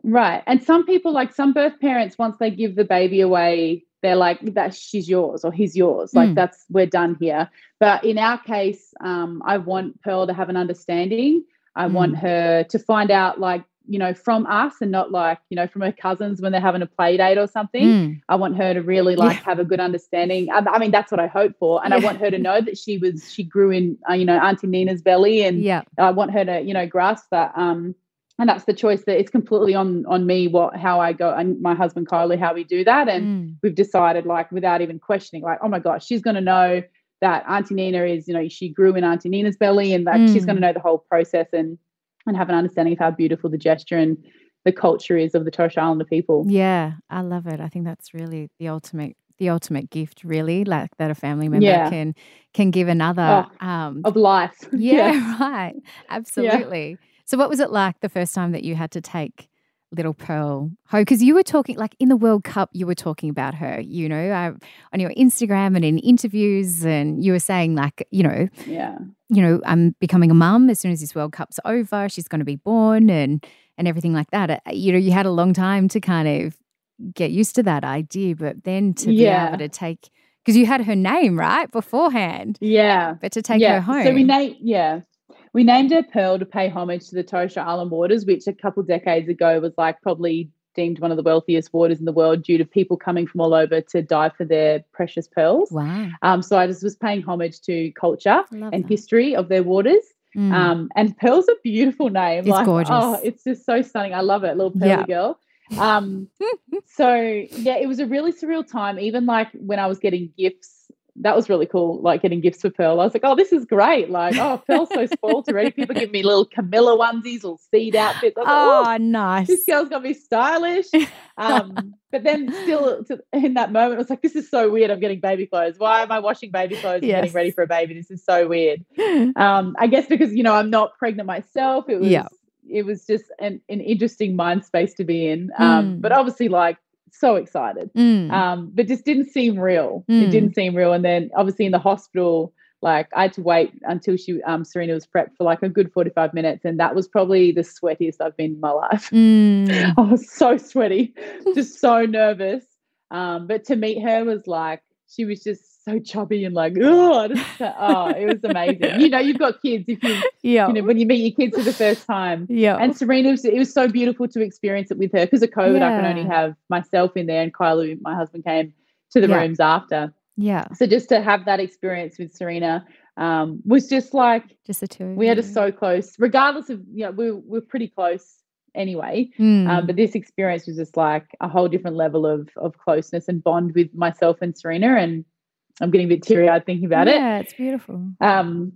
Right. And some people, like some birth parents, once they give the baby away, they're like, that she's yours or he's yours. Like, mm. that's, we're done here. But in our case, um, I want Pearl to have an understanding. I mm. want her to find out, like, you know, from us and not like, you know, from her cousins when they're having a play date or something. Mm. I want her to really like yeah. have a good understanding. I, I, mean, that's what I hope for. And yeah. I want her to know that she was, she grew in, uh, you know, Auntie Nina's belly. And yeah. I want her to, you know, grasp that. Um, and that's the choice that it's completely on on me what how I go and my husband Kylie how we do that and mm. we've decided like without even questioning like oh my gosh she's going to know that Auntie Nina is you know she grew in Auntie Nina's belly and that mm. she's going to know the whole process and and have an understanding of how beautiful the gesture and the culture is of the Torres Strait Islander people. Yeah, I love it. I think that's really the ultimate the ultimate gift really like that a family member yeah. can can give another oh, um of life. Yeah, yeah. right. Absolutely. Yeah. So, what was it like the first time that you had to take little Pearl home? Because you were talking, like in the World Cup, you were talking about her, you know, uh, on your Instagram and in interviews, and you were saying, like, you know, yeah, you know, I'm becoming a mum as soon as this World Cup's over. She's going to be born, and and everything like that. Uh, you know, you had a long time to kind of get used to that idea, but then to yeah. be able to take because you had her name right beforehand, yeah, but to take yeah. her home, so we name, yeah. We named her Pearl to pay homage to the Strait Island waters, which a couple decades ago was like probably deemed one of the wealthiest waters in the world due to people coming from all over to dive for their precious pearls. Wow. Um, so I just was paying homage to culture Love and that. history of their waters. Mm. Um, and Pearl's a beautiful name. It's like, gorgeous. Oh, it's just so stunning. I love it, little pearly girl. Um, so yeah, it was a really surreal time. Even like when I was getting gifts that was really cool, like getting gifts for Pearl. I was like, oh, this is great. Like, oh, Pearl's so spoiled already. People give me little Camilla onesies or seed outfits. Like, oh, oh, nice. This girl's going to be stylish. Um, but then still to, in that moment, I was like, this is so weird. I'm getting baby clothes. Why am I washing baby clothes yes. and getting ready for a baby? This is so weird. Um, I guess because, you know, I'm not pregnant myself. It was, yeah. it was just an, an interesting mind space to be in. Um, Mm. but obviously like so excited. Mm. Um, but just didn't seem real. Mm. It didn't seem real. And then obviously in the hospital, like I had to wait until she um Serena was prepped for like a good 45 minutes. And that was probably the sweatiest I've been in my life. Mm. I was so sweaty, just so nervous. Um, but to meet her was like she was just so chubby and like, oh, oh, it was amazing. you know, you've got kids if you, Yeah. you know, when you meet your kids for the first time. yeah. And Serena, was, it was so beautiful to experience it with her because of COVID. I could only have myself in there, and Kyla, my husband, came to the Yeah. rooms after. yeah. So just to have that experience with Serena um, was just like Just the two. we had us so close, regardless of you know we we're pretty close anyway. Mm. Um, but this experience was just like a whole different level of of closeness and bond with myself and Serena. And I'm getting a bit teary eyed thinking about it. Yeah, it's beautiful. Um,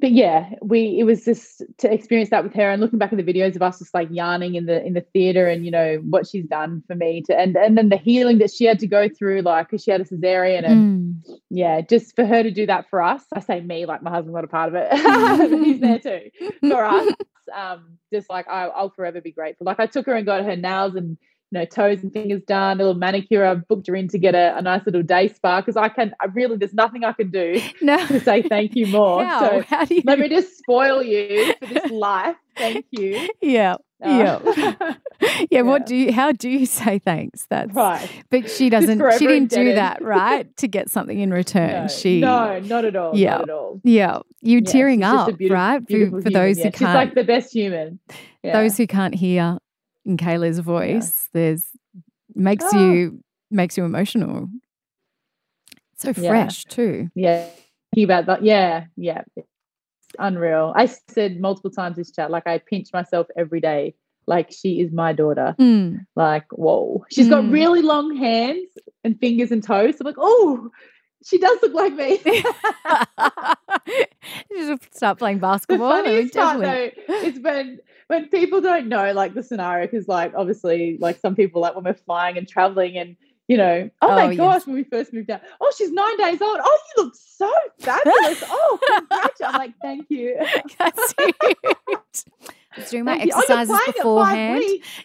but yeah, we it was just to experience that with her and looking back at the videos of us just like yarning in the in the theater and you know what she's done for me to and and then the healing that she had to go through like because she had a cesarean and Mm. yeah, just for her to do that for us. I say me like my husband's not a part of it, he's there too for us. Um, just like I, I'll forever be grateful. Like I took her and got her nails and you know toes and fingers done, a little manicure. I booked her in to get a, a nice little day spa because I can. I really there's nothing I can do No. to say thank you more. How? So How do you? let me just spoil you for this life. Thank you. yeah. Uh, Yeah. Yeah. What do you? How do you say thanks? That's right. But she doesn't. She didn't do that, right? to get something in return. No, she. no, not at all. Yeah. Not at all. Yeah. You Yeah, tearing she's just a up, beautiful- right? For, beautiful for those yeah. who She's can't. She's like the best human. Those who can't hear in Cayla's voice, there's makes Oh. you makes you emotional. So Yeah. fresh too. yeah thinking about that yeah yeah it's unreal i said multiple times this chat like i pinch myself every day like she is my daughter Mm. like whoa she's got Mm. really long hands and fingers and toes i'm like oh she does look like me you just start playing the basketball. I mean, funniest part though is when when people don't know like the scenario because like obviously like some people like when we're flying and traveling and you know oh, Oh, my yes. gosh when we first moved out oh she's nine days old oh you look so fabulous oh congratulations i'm like thank you That's it. I was doing my Thank. Oh, exercises five beforehand.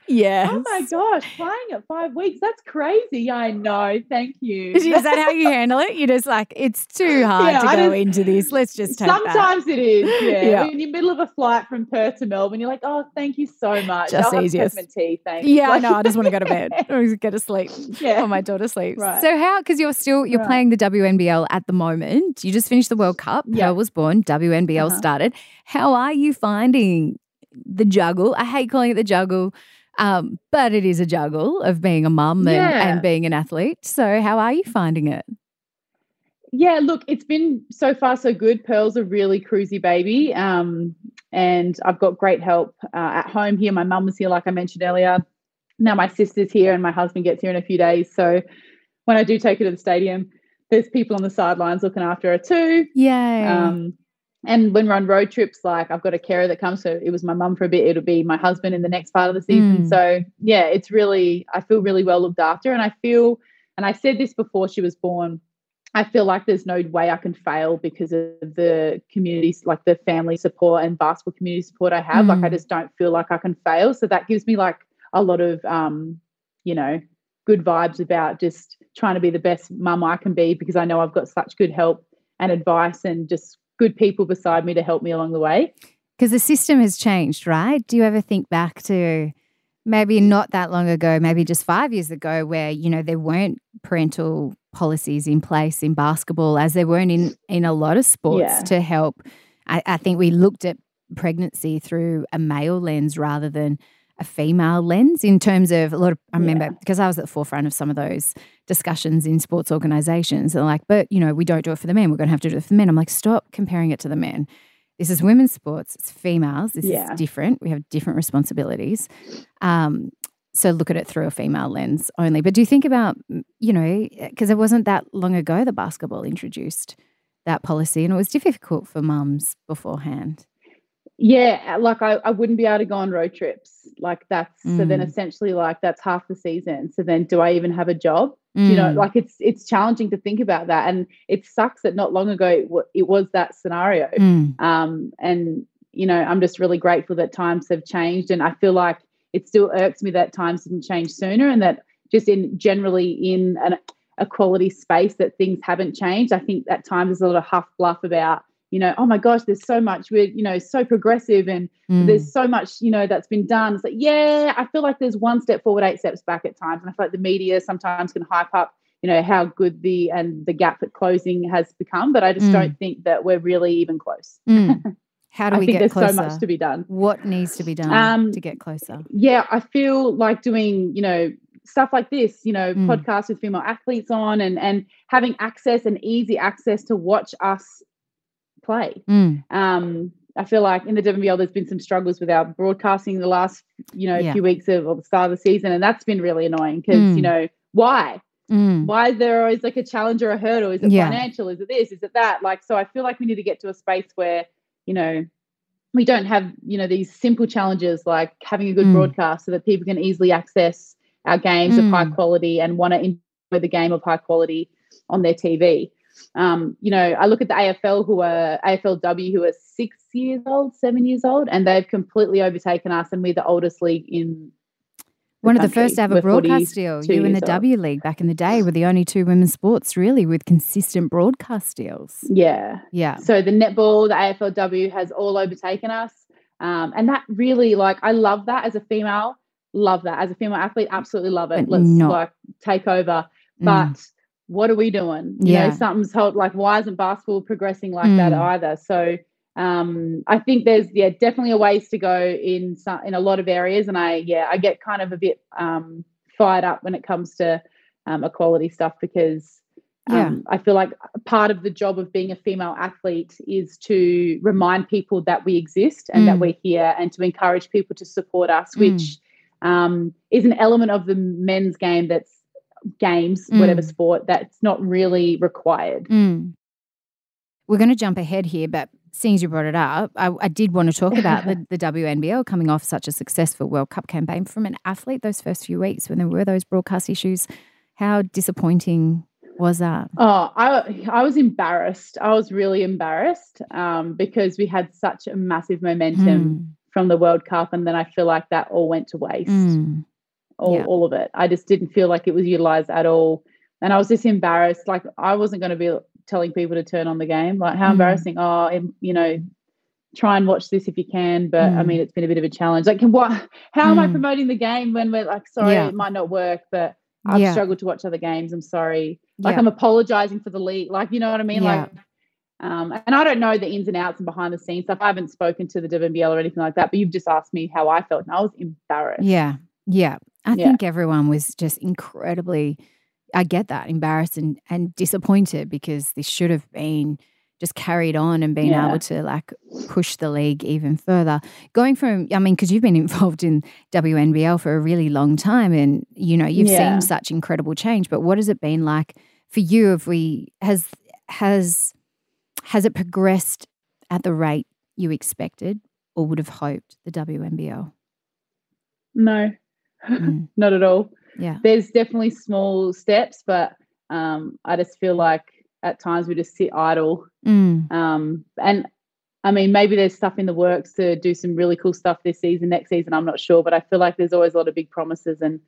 Yes. Oh my gosh, flying at five weeks. That's crazy. I know. Thank you. Is that how you handle it? You're just like, it's too hard Yeah, to I go just- into this. Let's just take that. Sometimes it is, yeah. Yeah. When you're middle of a flight from Perth to Melbourne, you're like, oh, thank you so much. Just I'll easiest. peppermint tea, thanks. Yeah, I know. I just want to go to bed or get to sleep yeah. while my daughter sleeps. Right. So how? Because you're still you're Right. playing the WNBL at the moment. You just finished the World Cup. Yeah. Pearl was born. WNBL Uh-huh. started. How are you finding the juggle? I hate calling it the juggle. Um, but it is a juggle of being a mum and, Yeah. and being an athlete. So, how are you finding it? Yeah, look, it's been so far so good. Pearl's a really cruisy baby. Um, and I've got great help uh, at home here. My mum was here, like I mentioned earlier. Now my sister's here and my husband gets here in a few days. So when I do take her to the stadium, there's people on the sidelines looking after her too. Yay. Um, and when we're on road trips, like I've got a carer that comes. So it was my mum for a bit. It'll be my husband in the next part of the season. Mm. So yeah, it's really I feel really well looked after, and I feel, and I said this before she was born. I feel like there's no way I can fail because of the communities, like the family support and basketball community support I have. Like I Mm. just don't feel like I can fail. So that gives me like a lot of, um, you know, good vibes about just trying to be the best mum I can be because I know I've got such good help and advice and just good people beside me to help me along the way. Because the system has changed, right? Do you ever think back to maybe not that long ago, maybe just five years ago, where you know there weren't parental policies in place in basketball, as there weren't in in a lot of sports Yeah. to help. I, I think we looked at pregnancy through a male lens rather than a female lens in terms of a lot of I remember Yeah. because I was at the forefront of some of those discussions in sports organizations. They're like, but you know, we don't do it for the men. We're going to have to do it for the men. I'm like, stop comparing it to the men. This is women's sports. It's females. This Yeah. is different. We have different responsibilities. Um, so look at it through a female lens only. But do you think about, you know, because it wasn't that long ago the basketball introduced that policy and it was difficult for mums beforehand. Yeah, like I, I wouldn't be able to go on road trips. Like that's so then Mm. essentially like that's half the season. So then do I even have a job? You know, Mm. like it's it's challenging to think about that, and it sucks that not long ago it, w- it was that scenario. Mm. Um, and you know, I'm just really grateful that times have changed. And I feel like it still irks me that times didn't change sooner and that just in generally in an equality space that things haven't changed. I think at times there's a lot of huff bluff about, you know, oh my gosh, there's so much, we're, you know, so progressive and mm. there's so much, you know, that's been done. It's like, yeah, I feel like there's one step forward, eight steps back at times. And I feel like the media sometimes can hype up, you know, how good the and the gap at closing has become. But I just mm. don't think that we're really even close. Mm. How do we get there's closer? so much to be done. What needs to be done um, to get closer? Yeah, I feel like doing, you know, stuff like this, you know, mm. podcasts with female athletes on and and having access and easy access to watch us play. Mm. Um, I feel like in the WNBL there's been some struggles with our broadcasting the last, you know, yeah. few weeks of, of, the start of the season, and that's been really annoying because mm. you know why. Mm. Why is there always like a challenge or a hurdle? Is it yeah. financial? Is it this? Is it that? Like, so I feel like we need to get to a space where, you know, we don't have, you know, these simple challenges like having a good mm. broadcast so that people can easily access our games of high mm. quality and want to enjoy the game of high quality on their TV. Um, you know, I look at the AFL who are AFLW who are six years old, seven years old, and they've completely overtaken us, and we're the oldest league in. One of the first ever broadcast deals. You in the old. W League back in the day were the only two women's sports really with consistent broadcast deals. Yeah. Yeah. So the netball, the AFLW has all overtaken us. Um, and that really, like, I love that as a female love that as a female athlete absolutely love it but let's not. like take over mm. but mm. What are we doing you yeah. know something's held like why isn't basketball progressing like mm. that either so um, I think there's yeah definitely a ways to go in some in a lot of areas and I yeah I get kind of a bit um, fired up when it comes to um, equality stuff because yeah. Um, I feel like part of the job of being a female athlete is to remind people that we exist and mm. that we're here and to encourage people to support us, which mm um, is an element of the men's game that's games, mm. whatever sport, that's not really required. Mm. We're going to jump ahead here, but seeing as you brought it up, I, I did want to talk about the, the WNBL coming off such a successful World Cup campaign from an athlete those first few weeks when there were those broadcast issues. How disappointing was that? Oh, I I was embarrassed. I was really embarrassed um, because we had such a massive momentum mm from the World Cup, and then I feel like that all went to waste. Mm. All, yeah. all of it. I just didn't feel like it was utilized at all. And I was just embarrassed. Like I wasn't going to be telling people to turn on the game. Like how mm. embarrassing. Oh, you know, try and watch this if you can. But mm. I mean, it's been a bit of a challenge. Like, what? How am I mm. promoting the game when we're like, sorry, yeah. it might not work, but I've yeah. struggled to watch other games. I'm sorry. Like I'm apologizing for the league. Like you know what I mean? Like um, and I don't know the ins and outs and behind the scenes stuff. I haven't spoken to the WNBL or anything like that, but you've just asked me how I felt, and I was embarrassed. Yeah, yeah. I yeah. think everyone was just incredibly. I get that embarrassed and, and disappointed because this should have been just carried on and been yeah. able to like push the league even further. Going from, I mean, because you've been involved in WNBL for a really long time, and you know you've yeah. seen such incredible change. But what has it been like for you? If we has has has it progressed at the rate you expected or would have hoped the WNBL? No, mm. not at all. Yeah. There's definitely small steps, but um, I just feel like at times we just sit idle. Mm. Um, and I mean, maybe there's stuff in the works to do some really cool stuff this season, next season, I'm not sure, but I feel like there's always a lot of big promises. And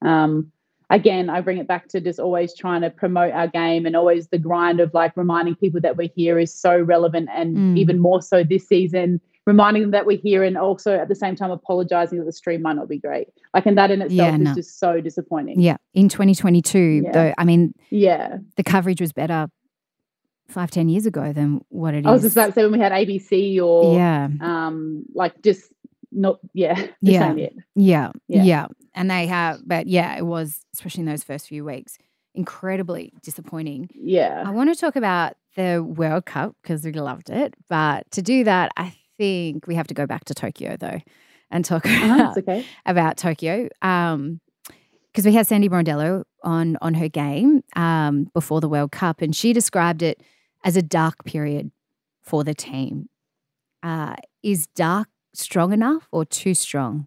um, again, I bring it back to just always trying to promote our game and always the grind of like reminding people that we're here is so relevant and mm. even more so this season, reminding them that we're here and also at the same time apologizing that the stream might not be great. Like, and that in itself yeah, no. is just so disappointing. Yeah. In 2022, yeah. though, I mean, yeah, the coverage was better five, ten years ago than what it is. I was just about to say when we had ABC or, yeah, um, like just not yeah yeah. yeah yeah yeah and they have but yeah it was especially in those first few weeks incredibly disappointing yeah i want to talk about the world cup because we loved it but to do that i think we have to go back to tokyo though and talk uh-huh, about, okay. about tokyo um because we had sandy brondello on on her game um before the world cup and she described it as a dark period for the team uh, is dark strong enough or too strong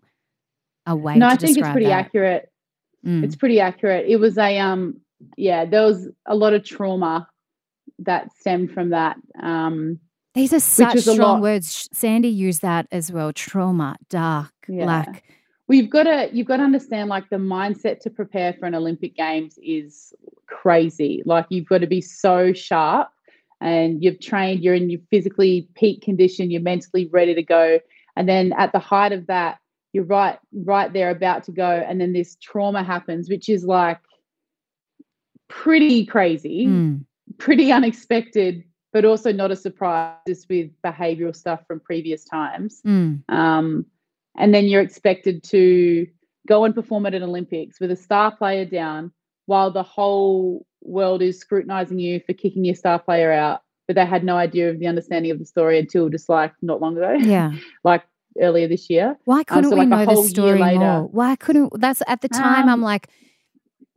a way no i think it's pretty that? accurate mm. it's pretty accurate it was a um yeah there was a lot of trauma that stemmed from that um These are such strong words. Sandy used that as well. Trauma, dark, yeah. like well, you've got to you've got to understand like the mindset to prepare for an Olympic Games is crazy. Like you've got to be so sharp and you've trained, you're in your physically peak condition, you're mentally ready to go. And then at the height of that, you're right, right there about to go. And then this trauma happens, which is like pretty crazy, mm. pretty unexpected, but also not a surprise just with behavioral stuff from previous times. Mm. Um, and then you're expected to go and perform at an Olympics with a star player down while the whole world is scrutinizing you for kicking your star player out. But they had no idea of the understanding of the story until just like not long ago. Yeah. like earlier this year. Why couldn't um, so we like know the story later, more? Why couldn't that's at the time um, I'm like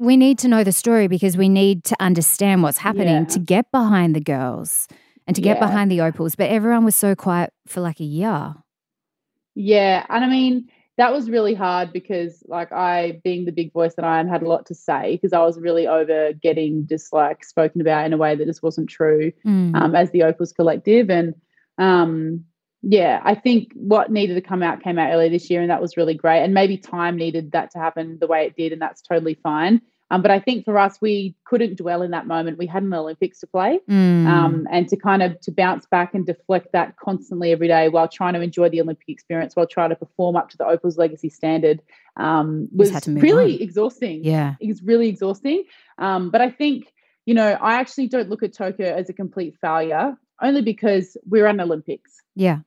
we need to know the story because we need to understand what's happening yeah. to get behind the girls and to get yeah. behind the opals. But everyone was so quiet for like a year. Yeah. And I mean, that was really hard because, like, I, being the big voice that I am, had a lot to say because I was really over getting just like spoken about in a way that just wasn't true mm. um, as the Opals Collective. And um, yeah, I think what needed to come out came out earlier this year, and that was really great. And maybe time needed that to happen the way it did, and that's totally fine. Um, but I think for us, we couldn't dwell in that moment. We had an Olympics to play, mm. um, and to kind of to bounce back and deflect that constantly every day while trying to enjoy the Olympic experience, while trying to perform up to the Opals legacy standard, um, was really on. exhausting. Yeah, it was really exhausting. Um, but I think you know, I actually don't look at Tokyo as a complete failure, only because we're an Olympics. Yeah.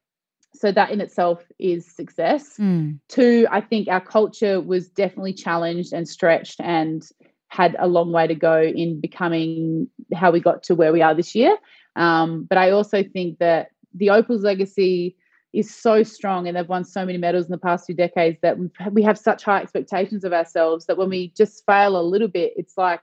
So that in itself is success. Mm. Two, I think our culture was definitely challenged and stretched and had a long way to go in becoming how we got to where we are this year. Um, but I also think that the Opals legacy is so strong and they've won so many medals in the past few decades that we have such high expectations of ourselves that when we just fail a little bit, it's like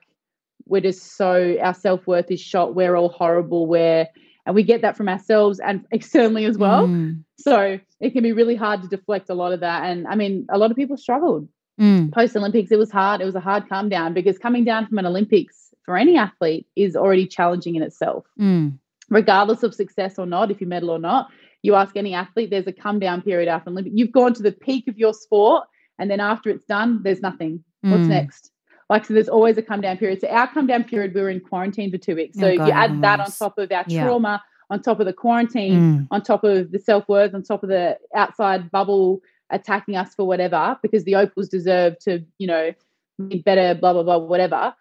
we're just so our self worth is shot. We're all horrible. We're and we get that from ourselves and externally as well. Mm. So it can be really hard to deflect a lot of that. And I mean, a lot of people struggled Mm. Post Olympics, it was hard. It was a hard come down because coming down from an Olympics for any athlete is already challenging in itself. Mm. Regardless of success or not, if you medal or not, you ask any athlete, there's a come down period after Olympic. You've gone to the peak of your sport, and then after it's done, there's nothing. What's mm. next? Like, so there's always a come down period. So, our come down period, we were in quarantine for two weeks. So, oh, God, you add that on top of our yeah. trauma, on top of the quarantine, mm. on top of the self worth, on top of the outside bubble attacking us for whatever because the Opals deserve to, you know, be better, blah, blah, blah, whatever.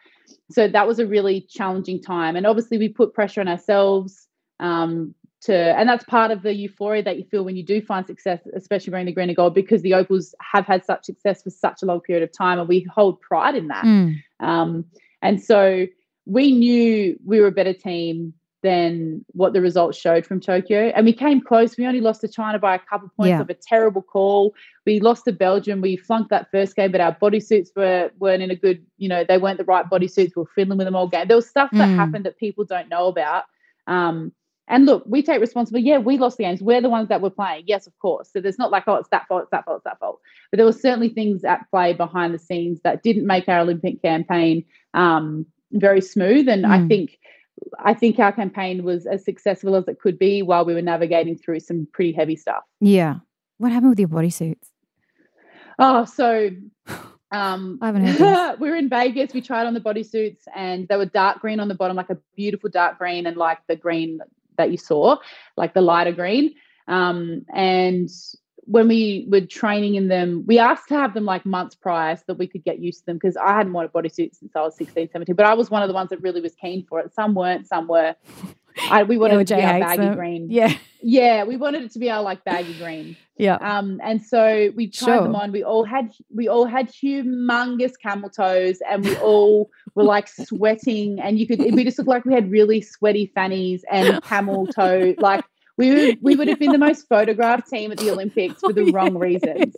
So that was a really challenging time. And obviously, we put pressure on ourselves um, to, and that's part of the euphoria that you feel when you do find success, especially wearing the green and gold, because the Opals have had such success for such a long period of time. And we hold pride in that. Mm. Um, and so we knew we were a better team than what the results showed from Tokyo. And we came close. We only lost to China by a couple of points yeah. of a terrible call. We lost to Belgium. We flunked that first game, but our bodysuits were weren't in a good, you know, they weren't the right bodysuits. We were fiddling with them all game. There was stuff that mm. happened that people don't know about. Um, and look, we take responsibility. Yeah, we lost the games. We're the ones that were playing. Yes, of course. So there's not like, oh, it's that fault, it's that fault, it's that fault. But there were certainly things at play behind the scenes that didn't make our Olympic campaign um, very smooth. And mm. I think I think our campaign was as successful as it could be while we were navigating through some pretty heavy stuff. Yeah. What happened with your bodysuits? Oh, so um, I haven't heard we were in Vegas. We tried on the bodysuits and they were dark green on the bottom, like a beautiful dark green, and like the green that you saw, like the lighter green. Um, and when we were training in them, we asked to have them like months prior so that we could get used to them because I hadn't worn a bodysuit since I was 16, 17, but I was one of the ones that really was keen for it. Some weren't, some were. I, we wanted it to be our baggy them. green. Yeah. Yeah, we wanted it to be our like baggy green. Yeah. Um, and so we tried sure. them on. We all had we all had humongous camel toes and we all were like sweating and you could we just looked like we had really sweaty fannies and camel toe like we would, we would have been the most photographed team at the Olympics for the oh, wrong reasons.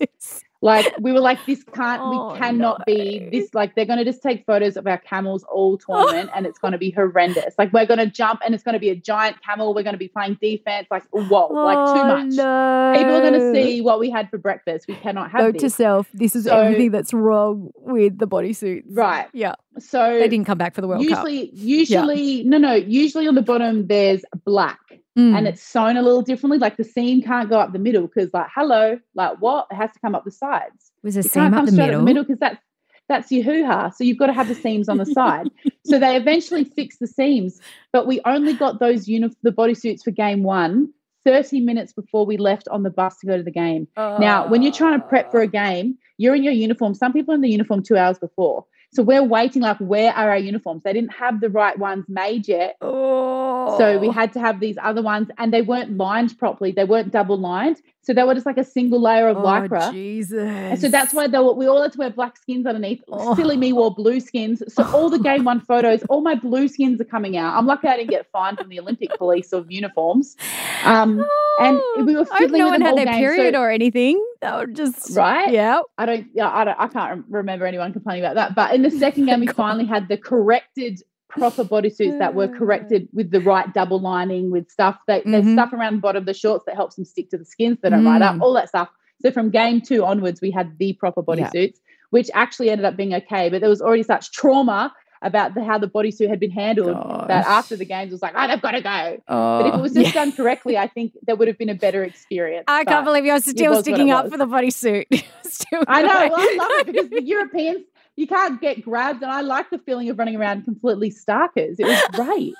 Like we were like, this can't, oh, we cannot no. be this. Like they're going to just take photos of our camels all tournament, and it's going to be horrendous. Like we're going to jump, and it's going to be a giant camel. We're going to be playing defense. Like whoa, oh, like too oh, much. No. People are going to see what we had for breakfast. We cannot have. Note this. to self: this is so, everything that's wrong with the bodysuits. Right. Yeah. So they didn't come back for the World usually, Cup. Usually, yeah. no, no. Usually on the bottom there's black mm. and it's sewn a little differently. Like the seam can't go up the middle because, like, hello, like what? It has to come up the sides. Was a seam up the middle? the middle because that's that's your hoo ha. So you've got to have the seams on the side. so they eventually fixed the seams, but we only got those uni- the bodysuits for game one 30 minutes before we left on the bus to go to the game. Uh, now, when you're trying to prep for a game, you're in your uniform. Some people in the uniform two hours before. So we're waiting, like, where are our uniforms? They didn't have the right ones made yet. Oh. So we oh. had to have these other ones, and they weren't lined properly. They weren't double lined. So they were just like a single layer of oh, lycra. Jesus. And so that's why they were, we all had to wear black skins underneath. Oh. Silly me wore blue skins. So all the game one photos, all my blue skins are coming out. I'm lucky I didn't get fined from the Olympic police of uniforms. Um, and we were fiddling no with one had their game. period so, or anything. That would just right. Yeah. I don't. Yeah. I don't. I can't remember anyone complaining about that. But in the second game, we finally had the corrected proper bodysuits that were corrected with the right double lining with stuff that mm-hmm. there's stuff around the bottom of the shorts that helps them stick to the skins that don't mm. ride up all that stuff so from game two onwards we had the proper bodysuits yeah. which actually ended up being okay but there was already such trauma about the, how the bodysuit had been handled Gosh. that after the games was like, oh, they've got to go. Oh, but if it was just yeah. done correctly, I think that would have been a better experience. I can't believe you're still sticking up for the bodysuit. I know. Well, I love it because the Europeans you can't get grabbed. And I like the feeling of running around completely starkers. It was great.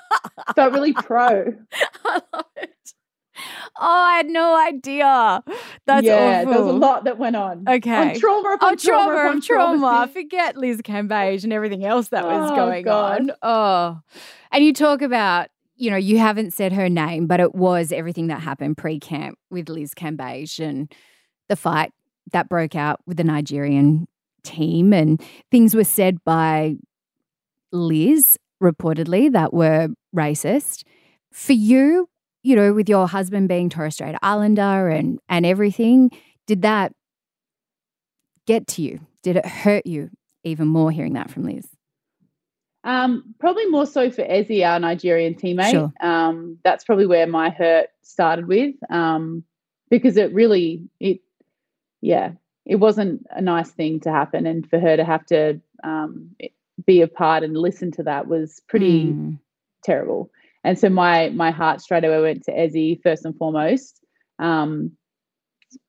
Felt really pro. I love it. Oh, I had no idea. That's yeah, awful. there was a lot that went on. Okay. On trauma upon oh, trauma, trauma upon trauma. trauma. Forget Liz Cambage and everything else that was oh, going God. on. Oh. And you talk about, you know, you haven't said her name, but it was everything that happened pre-camp with Liz Cambage and the fight that broke out with the Nigerian team, and things were said by Liz reportedly that were racist. For you, you know, with your husband being Torres Strait Islander and and everything, did that get to you? Did it hurt you even more hearing that from Liz? Um, probably more so for Ezi, our Nigerian teammate. Sure. Um, that's probably where my hurt started with, um, because it really, it, yeah, it wasn't a nice thing to happen, and for her to have to um, be a part and listen to that was pretty mm. terrible. And so my my heart straight away went to Ezi first and foremost. Um,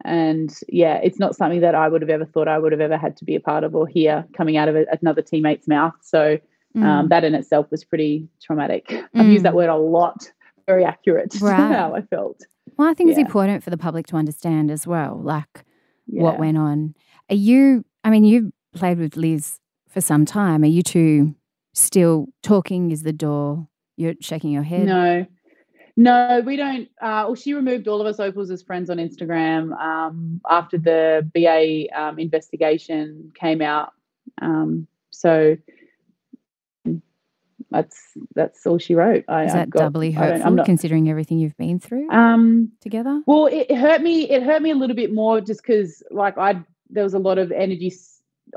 and yeah, it's not something that I would have ever thought I would have ever had to be a part of or hear coming out of a, another teammate's mouth. So um, mm. that in itself was pretty traumatic. Mm. I've used that mm. word a lot. Very accurate right. how I felt. Well, I think yeah. it's important for the public to understand as well. Like yeah. what went on. Are you, I mean, you've played with Liz for some time. Are you two still talking? Is the door, you're shaking your head? No. No, we don't. Uh, well, she removed all of us opals as friends on Instagram um, after the BA um, investigation came out. Um, so that's that's all she wrote. I, Is that got, doubly hurtful, not, considering everything you've been through um, together? Well, it hurt me. It hurt me a little bit more just because, like, I there was a lot of energy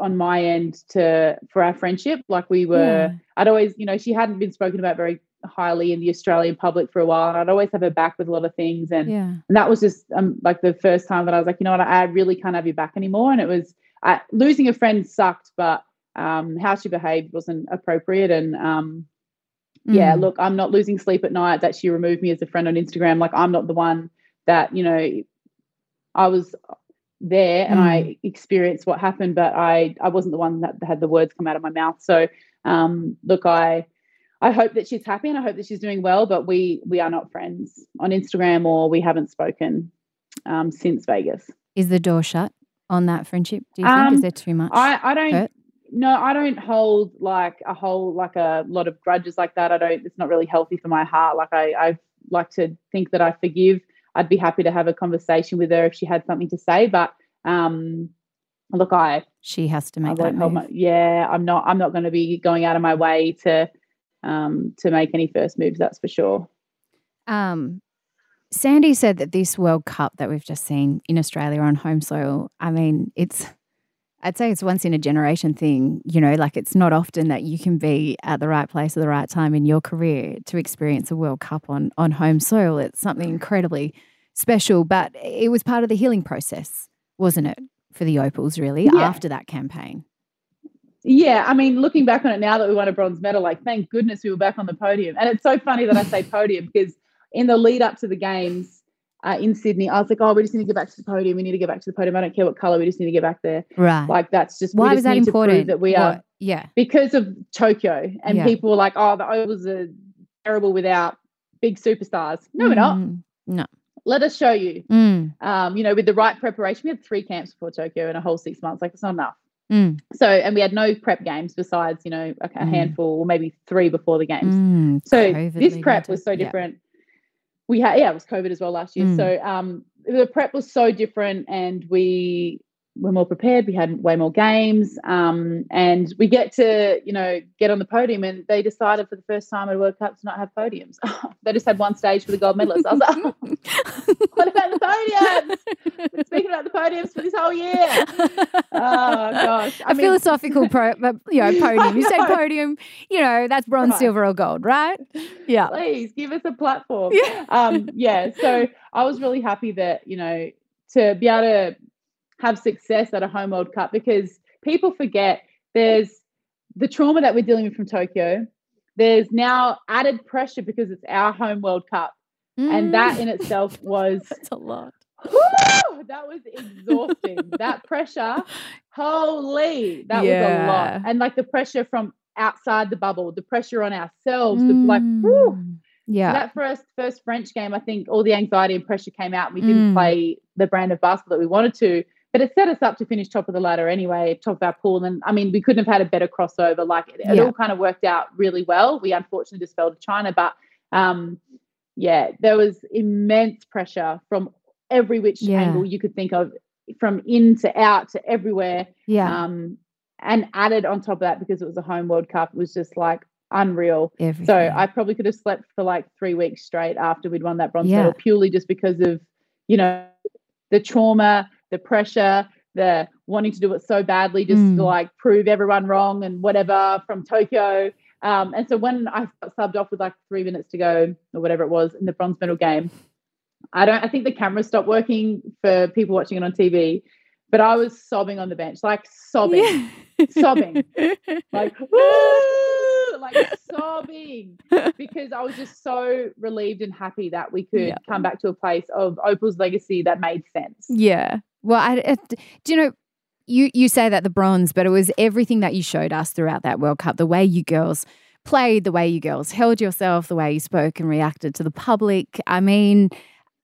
on my end to for our friendship. Like, we were. Yeah. I'd always, you know, she hadn't been spoken about very highly in the Australian public for a while, and I'd always have her back with a lot of things. And yeah. and that was just um, like the first time that I was like, you know what, I, really can't have you back anymore. And it was I, losing a friend sucked, but um, how she behaved wasn't appropriate. And um, yeah, mm. look, I'm not losing sleep at night that she removed me as a friend on Instagram. Like, I'm not the one that, you know, I was there and mm. I experienced what happened, but I, I wasn't the one that had the words come out of my mouth. So, um, look, I, I hope that she's happy and I hope that she's doing well, but we, we are not friends on Instagram or we haven't spoken um, since Vegas. Is the door shut on that friendship? Do you think? Um, Is there too much? I, I don't. Hurt? No, I don't hold like a whole like a lot of grudges like that. I don't. It's not really healthy for my heart. Like I, I like to think that I forgive. I'd be happy to have a conversation with her if she had something to say. But um, look, I she has to make that move. My, yeah, I'm not. I'm not going to be going out of my way to um to make any first moves. That's for sure. Um, Sandy said that this World Cup that we've just seen in Australia on home soil. I mean, it's I'd say it's once in a generation thing, you know, like it's not often that you can be at the right place at the right time in your career to experience a World Cup on on home soil. It's something incredibly special, but it was part of the healing process, wasn't it, for the Opals really yeah. after that campaign? Yeah, I mean, looking back on it now that we won a bronze medal, like thank goodness we were back on the podium. And it's so funny that I say podium because in the lead up to the games uh, in Sydney, I was like, oh, we just need to get back to the podium. We need to get back to the podium. I don't care what color. We just need to get back there. Right. Like that's just why was that need to prove important? That we What- are Yeah. because of Tokyo, and Yeah. people were like, oh, the Opals are terrible without big superstars. No, we're not. Mm, No. Let us show you. Mm, Um, you know, with the right preparation, we had three camps before Tokyo in a whole six months. Like it's not enough. mm, So, and we had no prep games besides, you know, a, a Mm. handful or maybe three before the games. mm. So COVID this prep was so yeah. We had yeah, it was COVID as well last year. Mm. So um the prep was so different and we were more prepared. We had way more games. Um and we get to, you know, get on the podium and they decided for the first time at a World Cup to not have podiums. they just had one stage for the gold medalists. I was like, "Oh, what about the podiums? We're speaking about the podiums for this whole year. Oh gosh. a philosophical pro, you know, podium. You say podium, you know, that's bronze, Right. silver, or gold, right? Yeah. please give us a platform. Yeah. Um, yeah. So I was really happy that, you know, to be able to have success at a home World Cup because people forget there's the trauma that we're dealing with from Tokyo. There's now added pressure because it's our home World Cup. And that in itself was That's a lot. Whew, that was exhausting. that pressure, holy, that was a lot. And like the pressure from outside the bubble, the pressure on ourselves, the like, whew, Mm. Yeah. that first first French game, I think all the anxiety and pressure came out. We didn't Mm. play the brand of basketball that we wanted to, but it set us up to finish top of the ladder anyway, top of our pool. And I mean, we couldn't have had a better crossover. Like it, it Yeah. all kind of worked out really well. We unfortunately just fell to China, but um, yeah, there was immense pressure from every which Yeah. angle you could think of, from in to out to everywhere. yeah. Um, and added on top of that because it was a home World Cup, it was just like unreal. Everything. So I probably could have slept for like three weeks straight after we'd won that bronze Yeah. medal, purely just because of, you know, the trauma, the pressure, the wanting to do it so badly, just Mm. to like prove everyone wrong and whatever from Tokyo. Um, and so when I subbed off with like three minutes to go or whatever it was in the bronze medal game, I don't. I think the camera stopped working for people watching it on TV, but I was sobbing on the bench, like sobbing, Yeah. sobbing. like "Woo!" Like sobbing because I was just so relieved and happy that we could Yeah. come back to a place of Opal's legacy that made sense. Yeah. Well, I, it, do you know, you, you say that the bronze, but it was everything that you showed us throughout that World Cup, the way you girls played, the way you girls held yourself, the way you spoke and reacted to the public. I mean,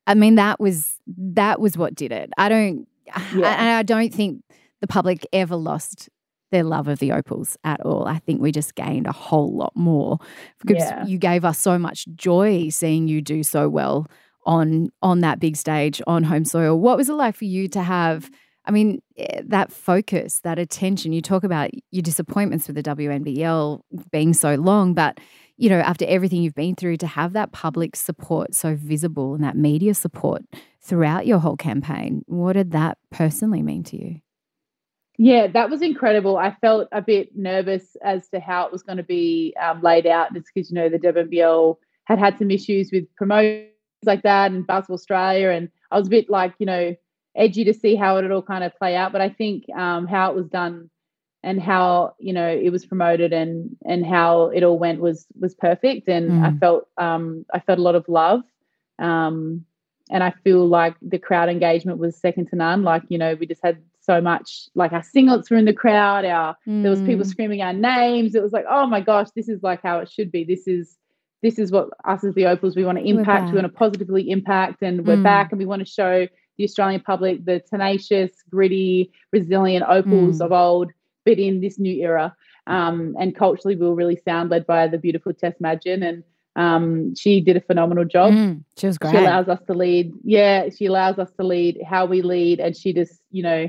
I mean, that was, that was what did it. I don't, Yeah. and I don't think the public ever lost their love of the opals at all. I think we just gained a whole lot more because Yeah. you gave us so much joy seeing you do so well on on that big stage on home soil. What was it like for you to have? I mean, eh, that focus, that attention. You talk about your disappointments with the WNBL being so long, but you know, after everything you've been through, to have that public support so visible and that media support throughout your whole campaign, what did that personally mean to you? Yeah, that was incredible. I felt a bit nervous as to how it was going to be um, laid out. It's because you know the WNBL had had some issues with promotions like that and Basketball Australia, and I was a bit like you know edgy to see how it would all kind of play out. But I think um, how it was done and how you know it was promoted and and how it all went was was perfect. And I Mm. felt um, I felt a lot of love. Um, and I feel like the crowd engagement was second to none. Like you know, we just had so much. Like our singlets were in the crowd. Our there was people Mm. screaming our names. It was like, oh my gosh, this is like how it should be. This is this is what us as the Opals we want to impact. We want to positively impact, and we're Mm. back, and we want to show the Australian public the tenacious, gritty, resilient Opals Mm. of old, but in this new era. Um, and culturally, we were really sound, led by the beautiful Tess Madgen, and um, she did a phenomenal job Mm, she was great. she allows us to lead yeah she allows us to lead how we lead and she just you know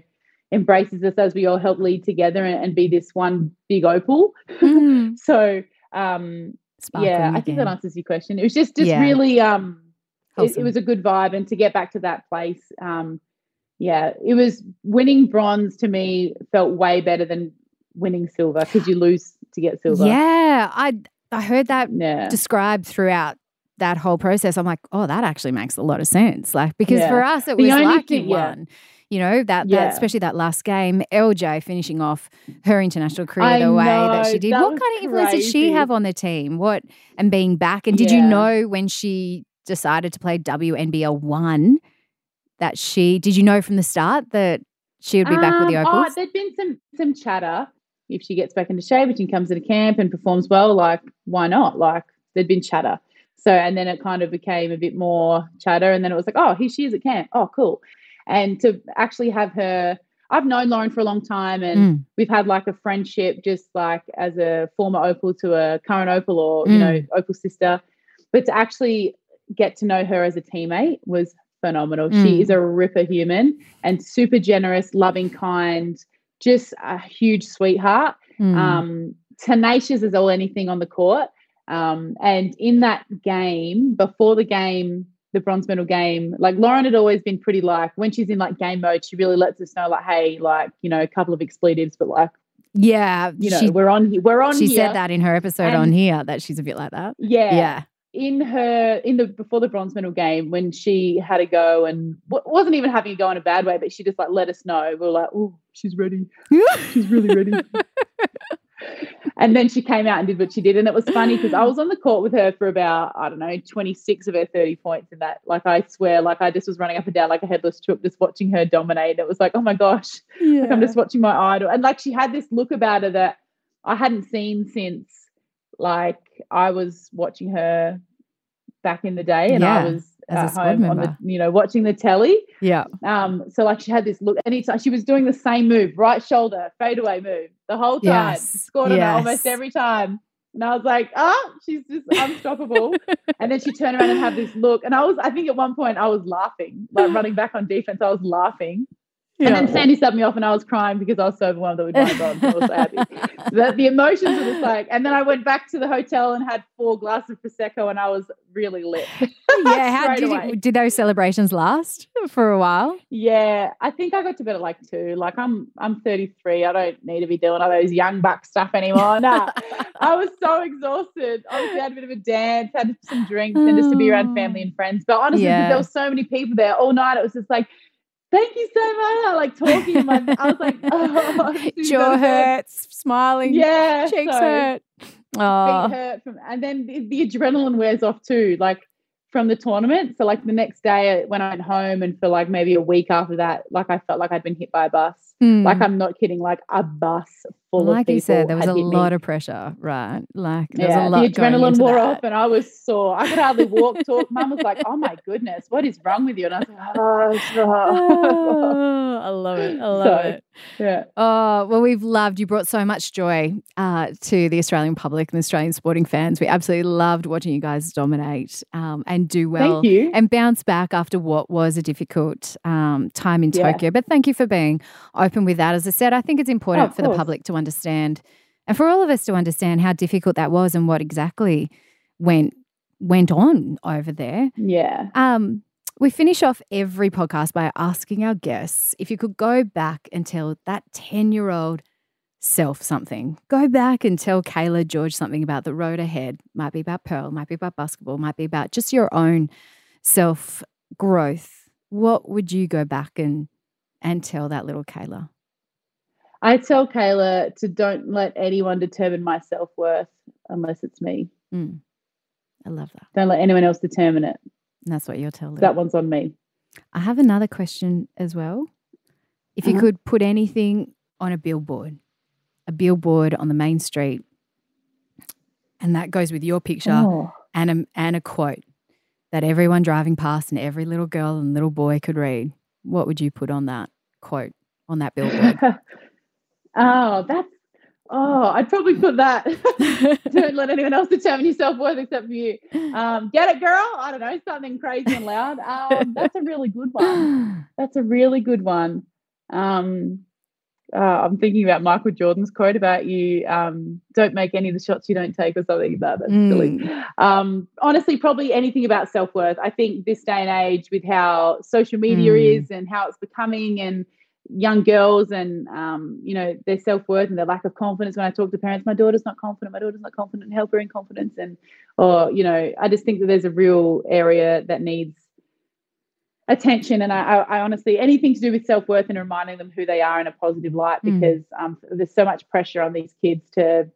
embraces us as we all help lead together and, and be this one big opal Mm, so um yeah sparkling i think that answers your question it was just just Yeah. really um it, it was a good vibe and to get back to that place um yeah it was winning bronze to me felt way better than winning silver because you lose to get silver Yeah, I I heard that yeah described throughout that whole process. I'm like, oh, that actually makes a lot of sense. Like because Yeah. for us, it The was only like thing- you yeah. You know that Yeah. that especially that last game, LJ finishing off her international career I the way that she did. that what kind of influence did she have on the team? What and being back? And did you know when she decided to play WNBL one, that she did you know from the start that she would be um, back with the um, oh, Opals? Oh, there'd been some some chatter if she gets back into shape and she comes into camp and performs well, like why not? Like there'd been chatter. So and then it kind of became a bit more chatter, and then it was like, oh, here she is at camp. Oh, cool. And to actually have her, I've known Lauren for a long time, and mm. we've had like a friendship, just like as a former Opal to a current Opal, or mm. you know, Opal sister. But to actually get to know her as a teammate was phenomenal. Mm. She is a ripper human and super generous, loving, kind, just a huge sweetheart. Mm. Um, tenacious as all anything on the court. Um, and in that game, before the game, the bronze medal game, like Lauren had always been pretty like when she's in like game mode, she really lets us know like, hey, like you know, a couple of expletives, but like yeah, you know, she, we're on here. We're on. She here. said that in her episode and, on here that she's a bit like that. Yeah, yeah in her in the before the bronze medal game when she had a go and wasn't even having a go in a bad way, but she just like let us know. We were like, oh, she's ready. she's really ready. and then she came out and did what she did, and it was funny because I was on the court with her for about I don't know twenty six of her thirty points in that. Like I swear, like I just was running up and down like a headless chook, just watching her dominate. It was like, oh my gosh, yeah. like I'm just watching my idol, and like she had this look about her that I hadn't seen since like I was watching her back in the day, and yeah, I was at home member. on the you know watching the telly. Yeah. Um. So like she had this look, and it's, she was doing the same move, right shoulder fadeaway move, the whole time. Yes. Scored on yes. almost every time. And I was like, oh, she's just unstoppable. and then she turned around and had this look. And I was, I think at one point I was laughing, like running back on defense, I was laughing. Yeah. And then Sandy subbed me off and I was crying because I was so overwhelmed that we'd won. I was so happy. the, the emotions were just like, and then I went back to the hotel and had four glasses of Prosecco and I was really lit. yeah. How did, it, did those celebrations last for a while? Yeah. I think I got to bed at like two. Like I'm, I'm 33. I don't need to be doing all those young buck stuff anymore. Nah, I was so exhausted. Obviously, I had a bit of a dance, had some drinks and just to be around oh. family and friends. But honestly, yeah. there were so many people there all night. It was just like, thank you so much. I Like talking my, I was like, oh, jaw hurts, smiling, yeah, cheeks so, hurt, oh. hurt from, and then the, the adrenaline wears off too. Like from the tournament. So like the next day when I went home and for like maybe a week after that, like I felt like I'd been hit by a bus. Mm. Like I'm not kidding, like a bus full like of people. Like you said, there was a lot me. of pressure, right? Like there yeah, was a lot. The adrenaline wore that. off and I was sore. I could hardly walk, talk. Mum was like, Oh my goodness, what is wrong with you? And I was like, Oh, oh I love it. I love so, it. Yeah. Oh, well, we've loved you brought so much joy uh, to the Australian public and the Australian sporting fans. We absolutely loved watching you guys dominate um, and do well and bounce back after what was a difficult um, time in yeah. Tokyo. But thank you for being open with that. As I said, I think it's important oh, for the public to understand and for all of us to understand how difficult that was and what exactly went went on over there. Yeah. Um, we finish off every podcast by asking our guests if you could go back and tell that 10 year old self something. Go back and tell Cayla George something about the road ahead. Might be about Pearl, might be about basketball, might be about just your own self growth. What would you go back and and tell that little Cayla? I tell Cayla to don't let anyone determine my self worth unless it's me. Mm. I love that. Don't let anyone else determine it. And that's what you're telling. That one's on me. I have another question as well. If you uh-huh. could put anything on a billboard, a billboard on the main street, and that goes with your picture oh. and a and a quote that everyone driving past and every little girl and little boy could read, what would you put on that quote on that billboard? Oh, that's Oh, I'd probably put that. Don't let anyone else determine your self worth except for you. Um, get it, girl? I don't know, something crazy and loud. Um, that's a really good one. That's a really good one. Um, uh, I'm thinking about Michael Jordan's quote about you um, don't make any of the shots you don't take or something like that. That's mm. silly. Um, honestly, probably anything about self worth. I think this day and age, with how social media mm. is and how it's becoming, and young girls and um, you know their self-worth and their lack of confidence. When i talk to parents my daughter's not confident my daughter's not confident help her in confidence. And or you know i just think that there's a real area that needs attention. And I, I, honestly anything to do with self-worth and reminding them who they are in a positive light mm. because um, there's so much pressure on these kids to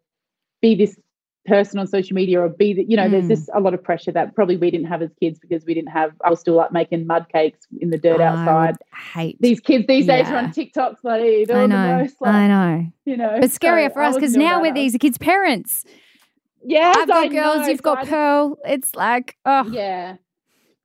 be this person on social media or be the, you know, Mm. there's just a lot of pressure that probably we didn't have as kids because we didn't have, I was still like making mud cakes in the dirt I outside. hate. These kids these days are on TikToks, like, they're I know. most, like, I know. you know. But scarier so for us because now we're these kids' parents. yeah I've got I girls, know, you've so got just- Pearl. It's like, oh, Yeah.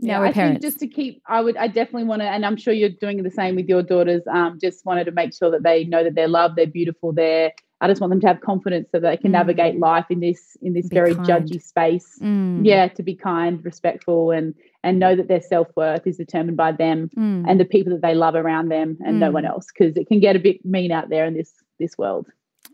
Now yeah, we're I parents. think just to keep, I would, I definitely want to, and I'm sure you're doing the same with your daughters. Um, just wanted to make sure that they know that they're loved, they're beautiful, they're. I just want them to have confidence so that they can Mm. navigate life in this in this Be very kind. judgy space. mm, Yeah, to be kind, respectful, and and know that their self worth is determined by them mm. and the people that they love around them, and no Mm. one else, because it can get a bit mean out there in this this world.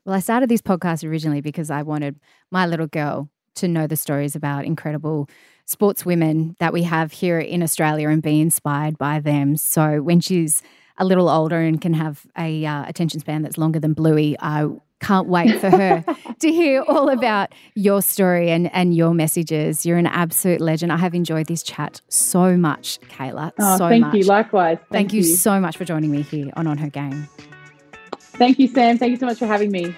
Well, I started this podcast originally because I wanted my little girl to know the stories about incredible sportswomen that we have here in Australia and be inspired by them. So when she's a little older and can have a uh, attention span that's longer than Bluey, I can't wait for her to hear all about your story and, and your messages. You're an absolute legend. I have enjoyed this chat so much, Cayla. Oh, so thank much. you. Likewise. Thank, you so much for joining me here on On Her Game. Thank you, Sam. Thank you so much for having me.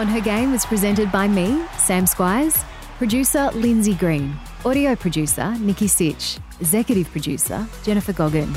On Her Game was presented by me, Sam Squires, producer Lindsay Green, audio producer Nikki Sitch, executive producer Jennifer Goggin.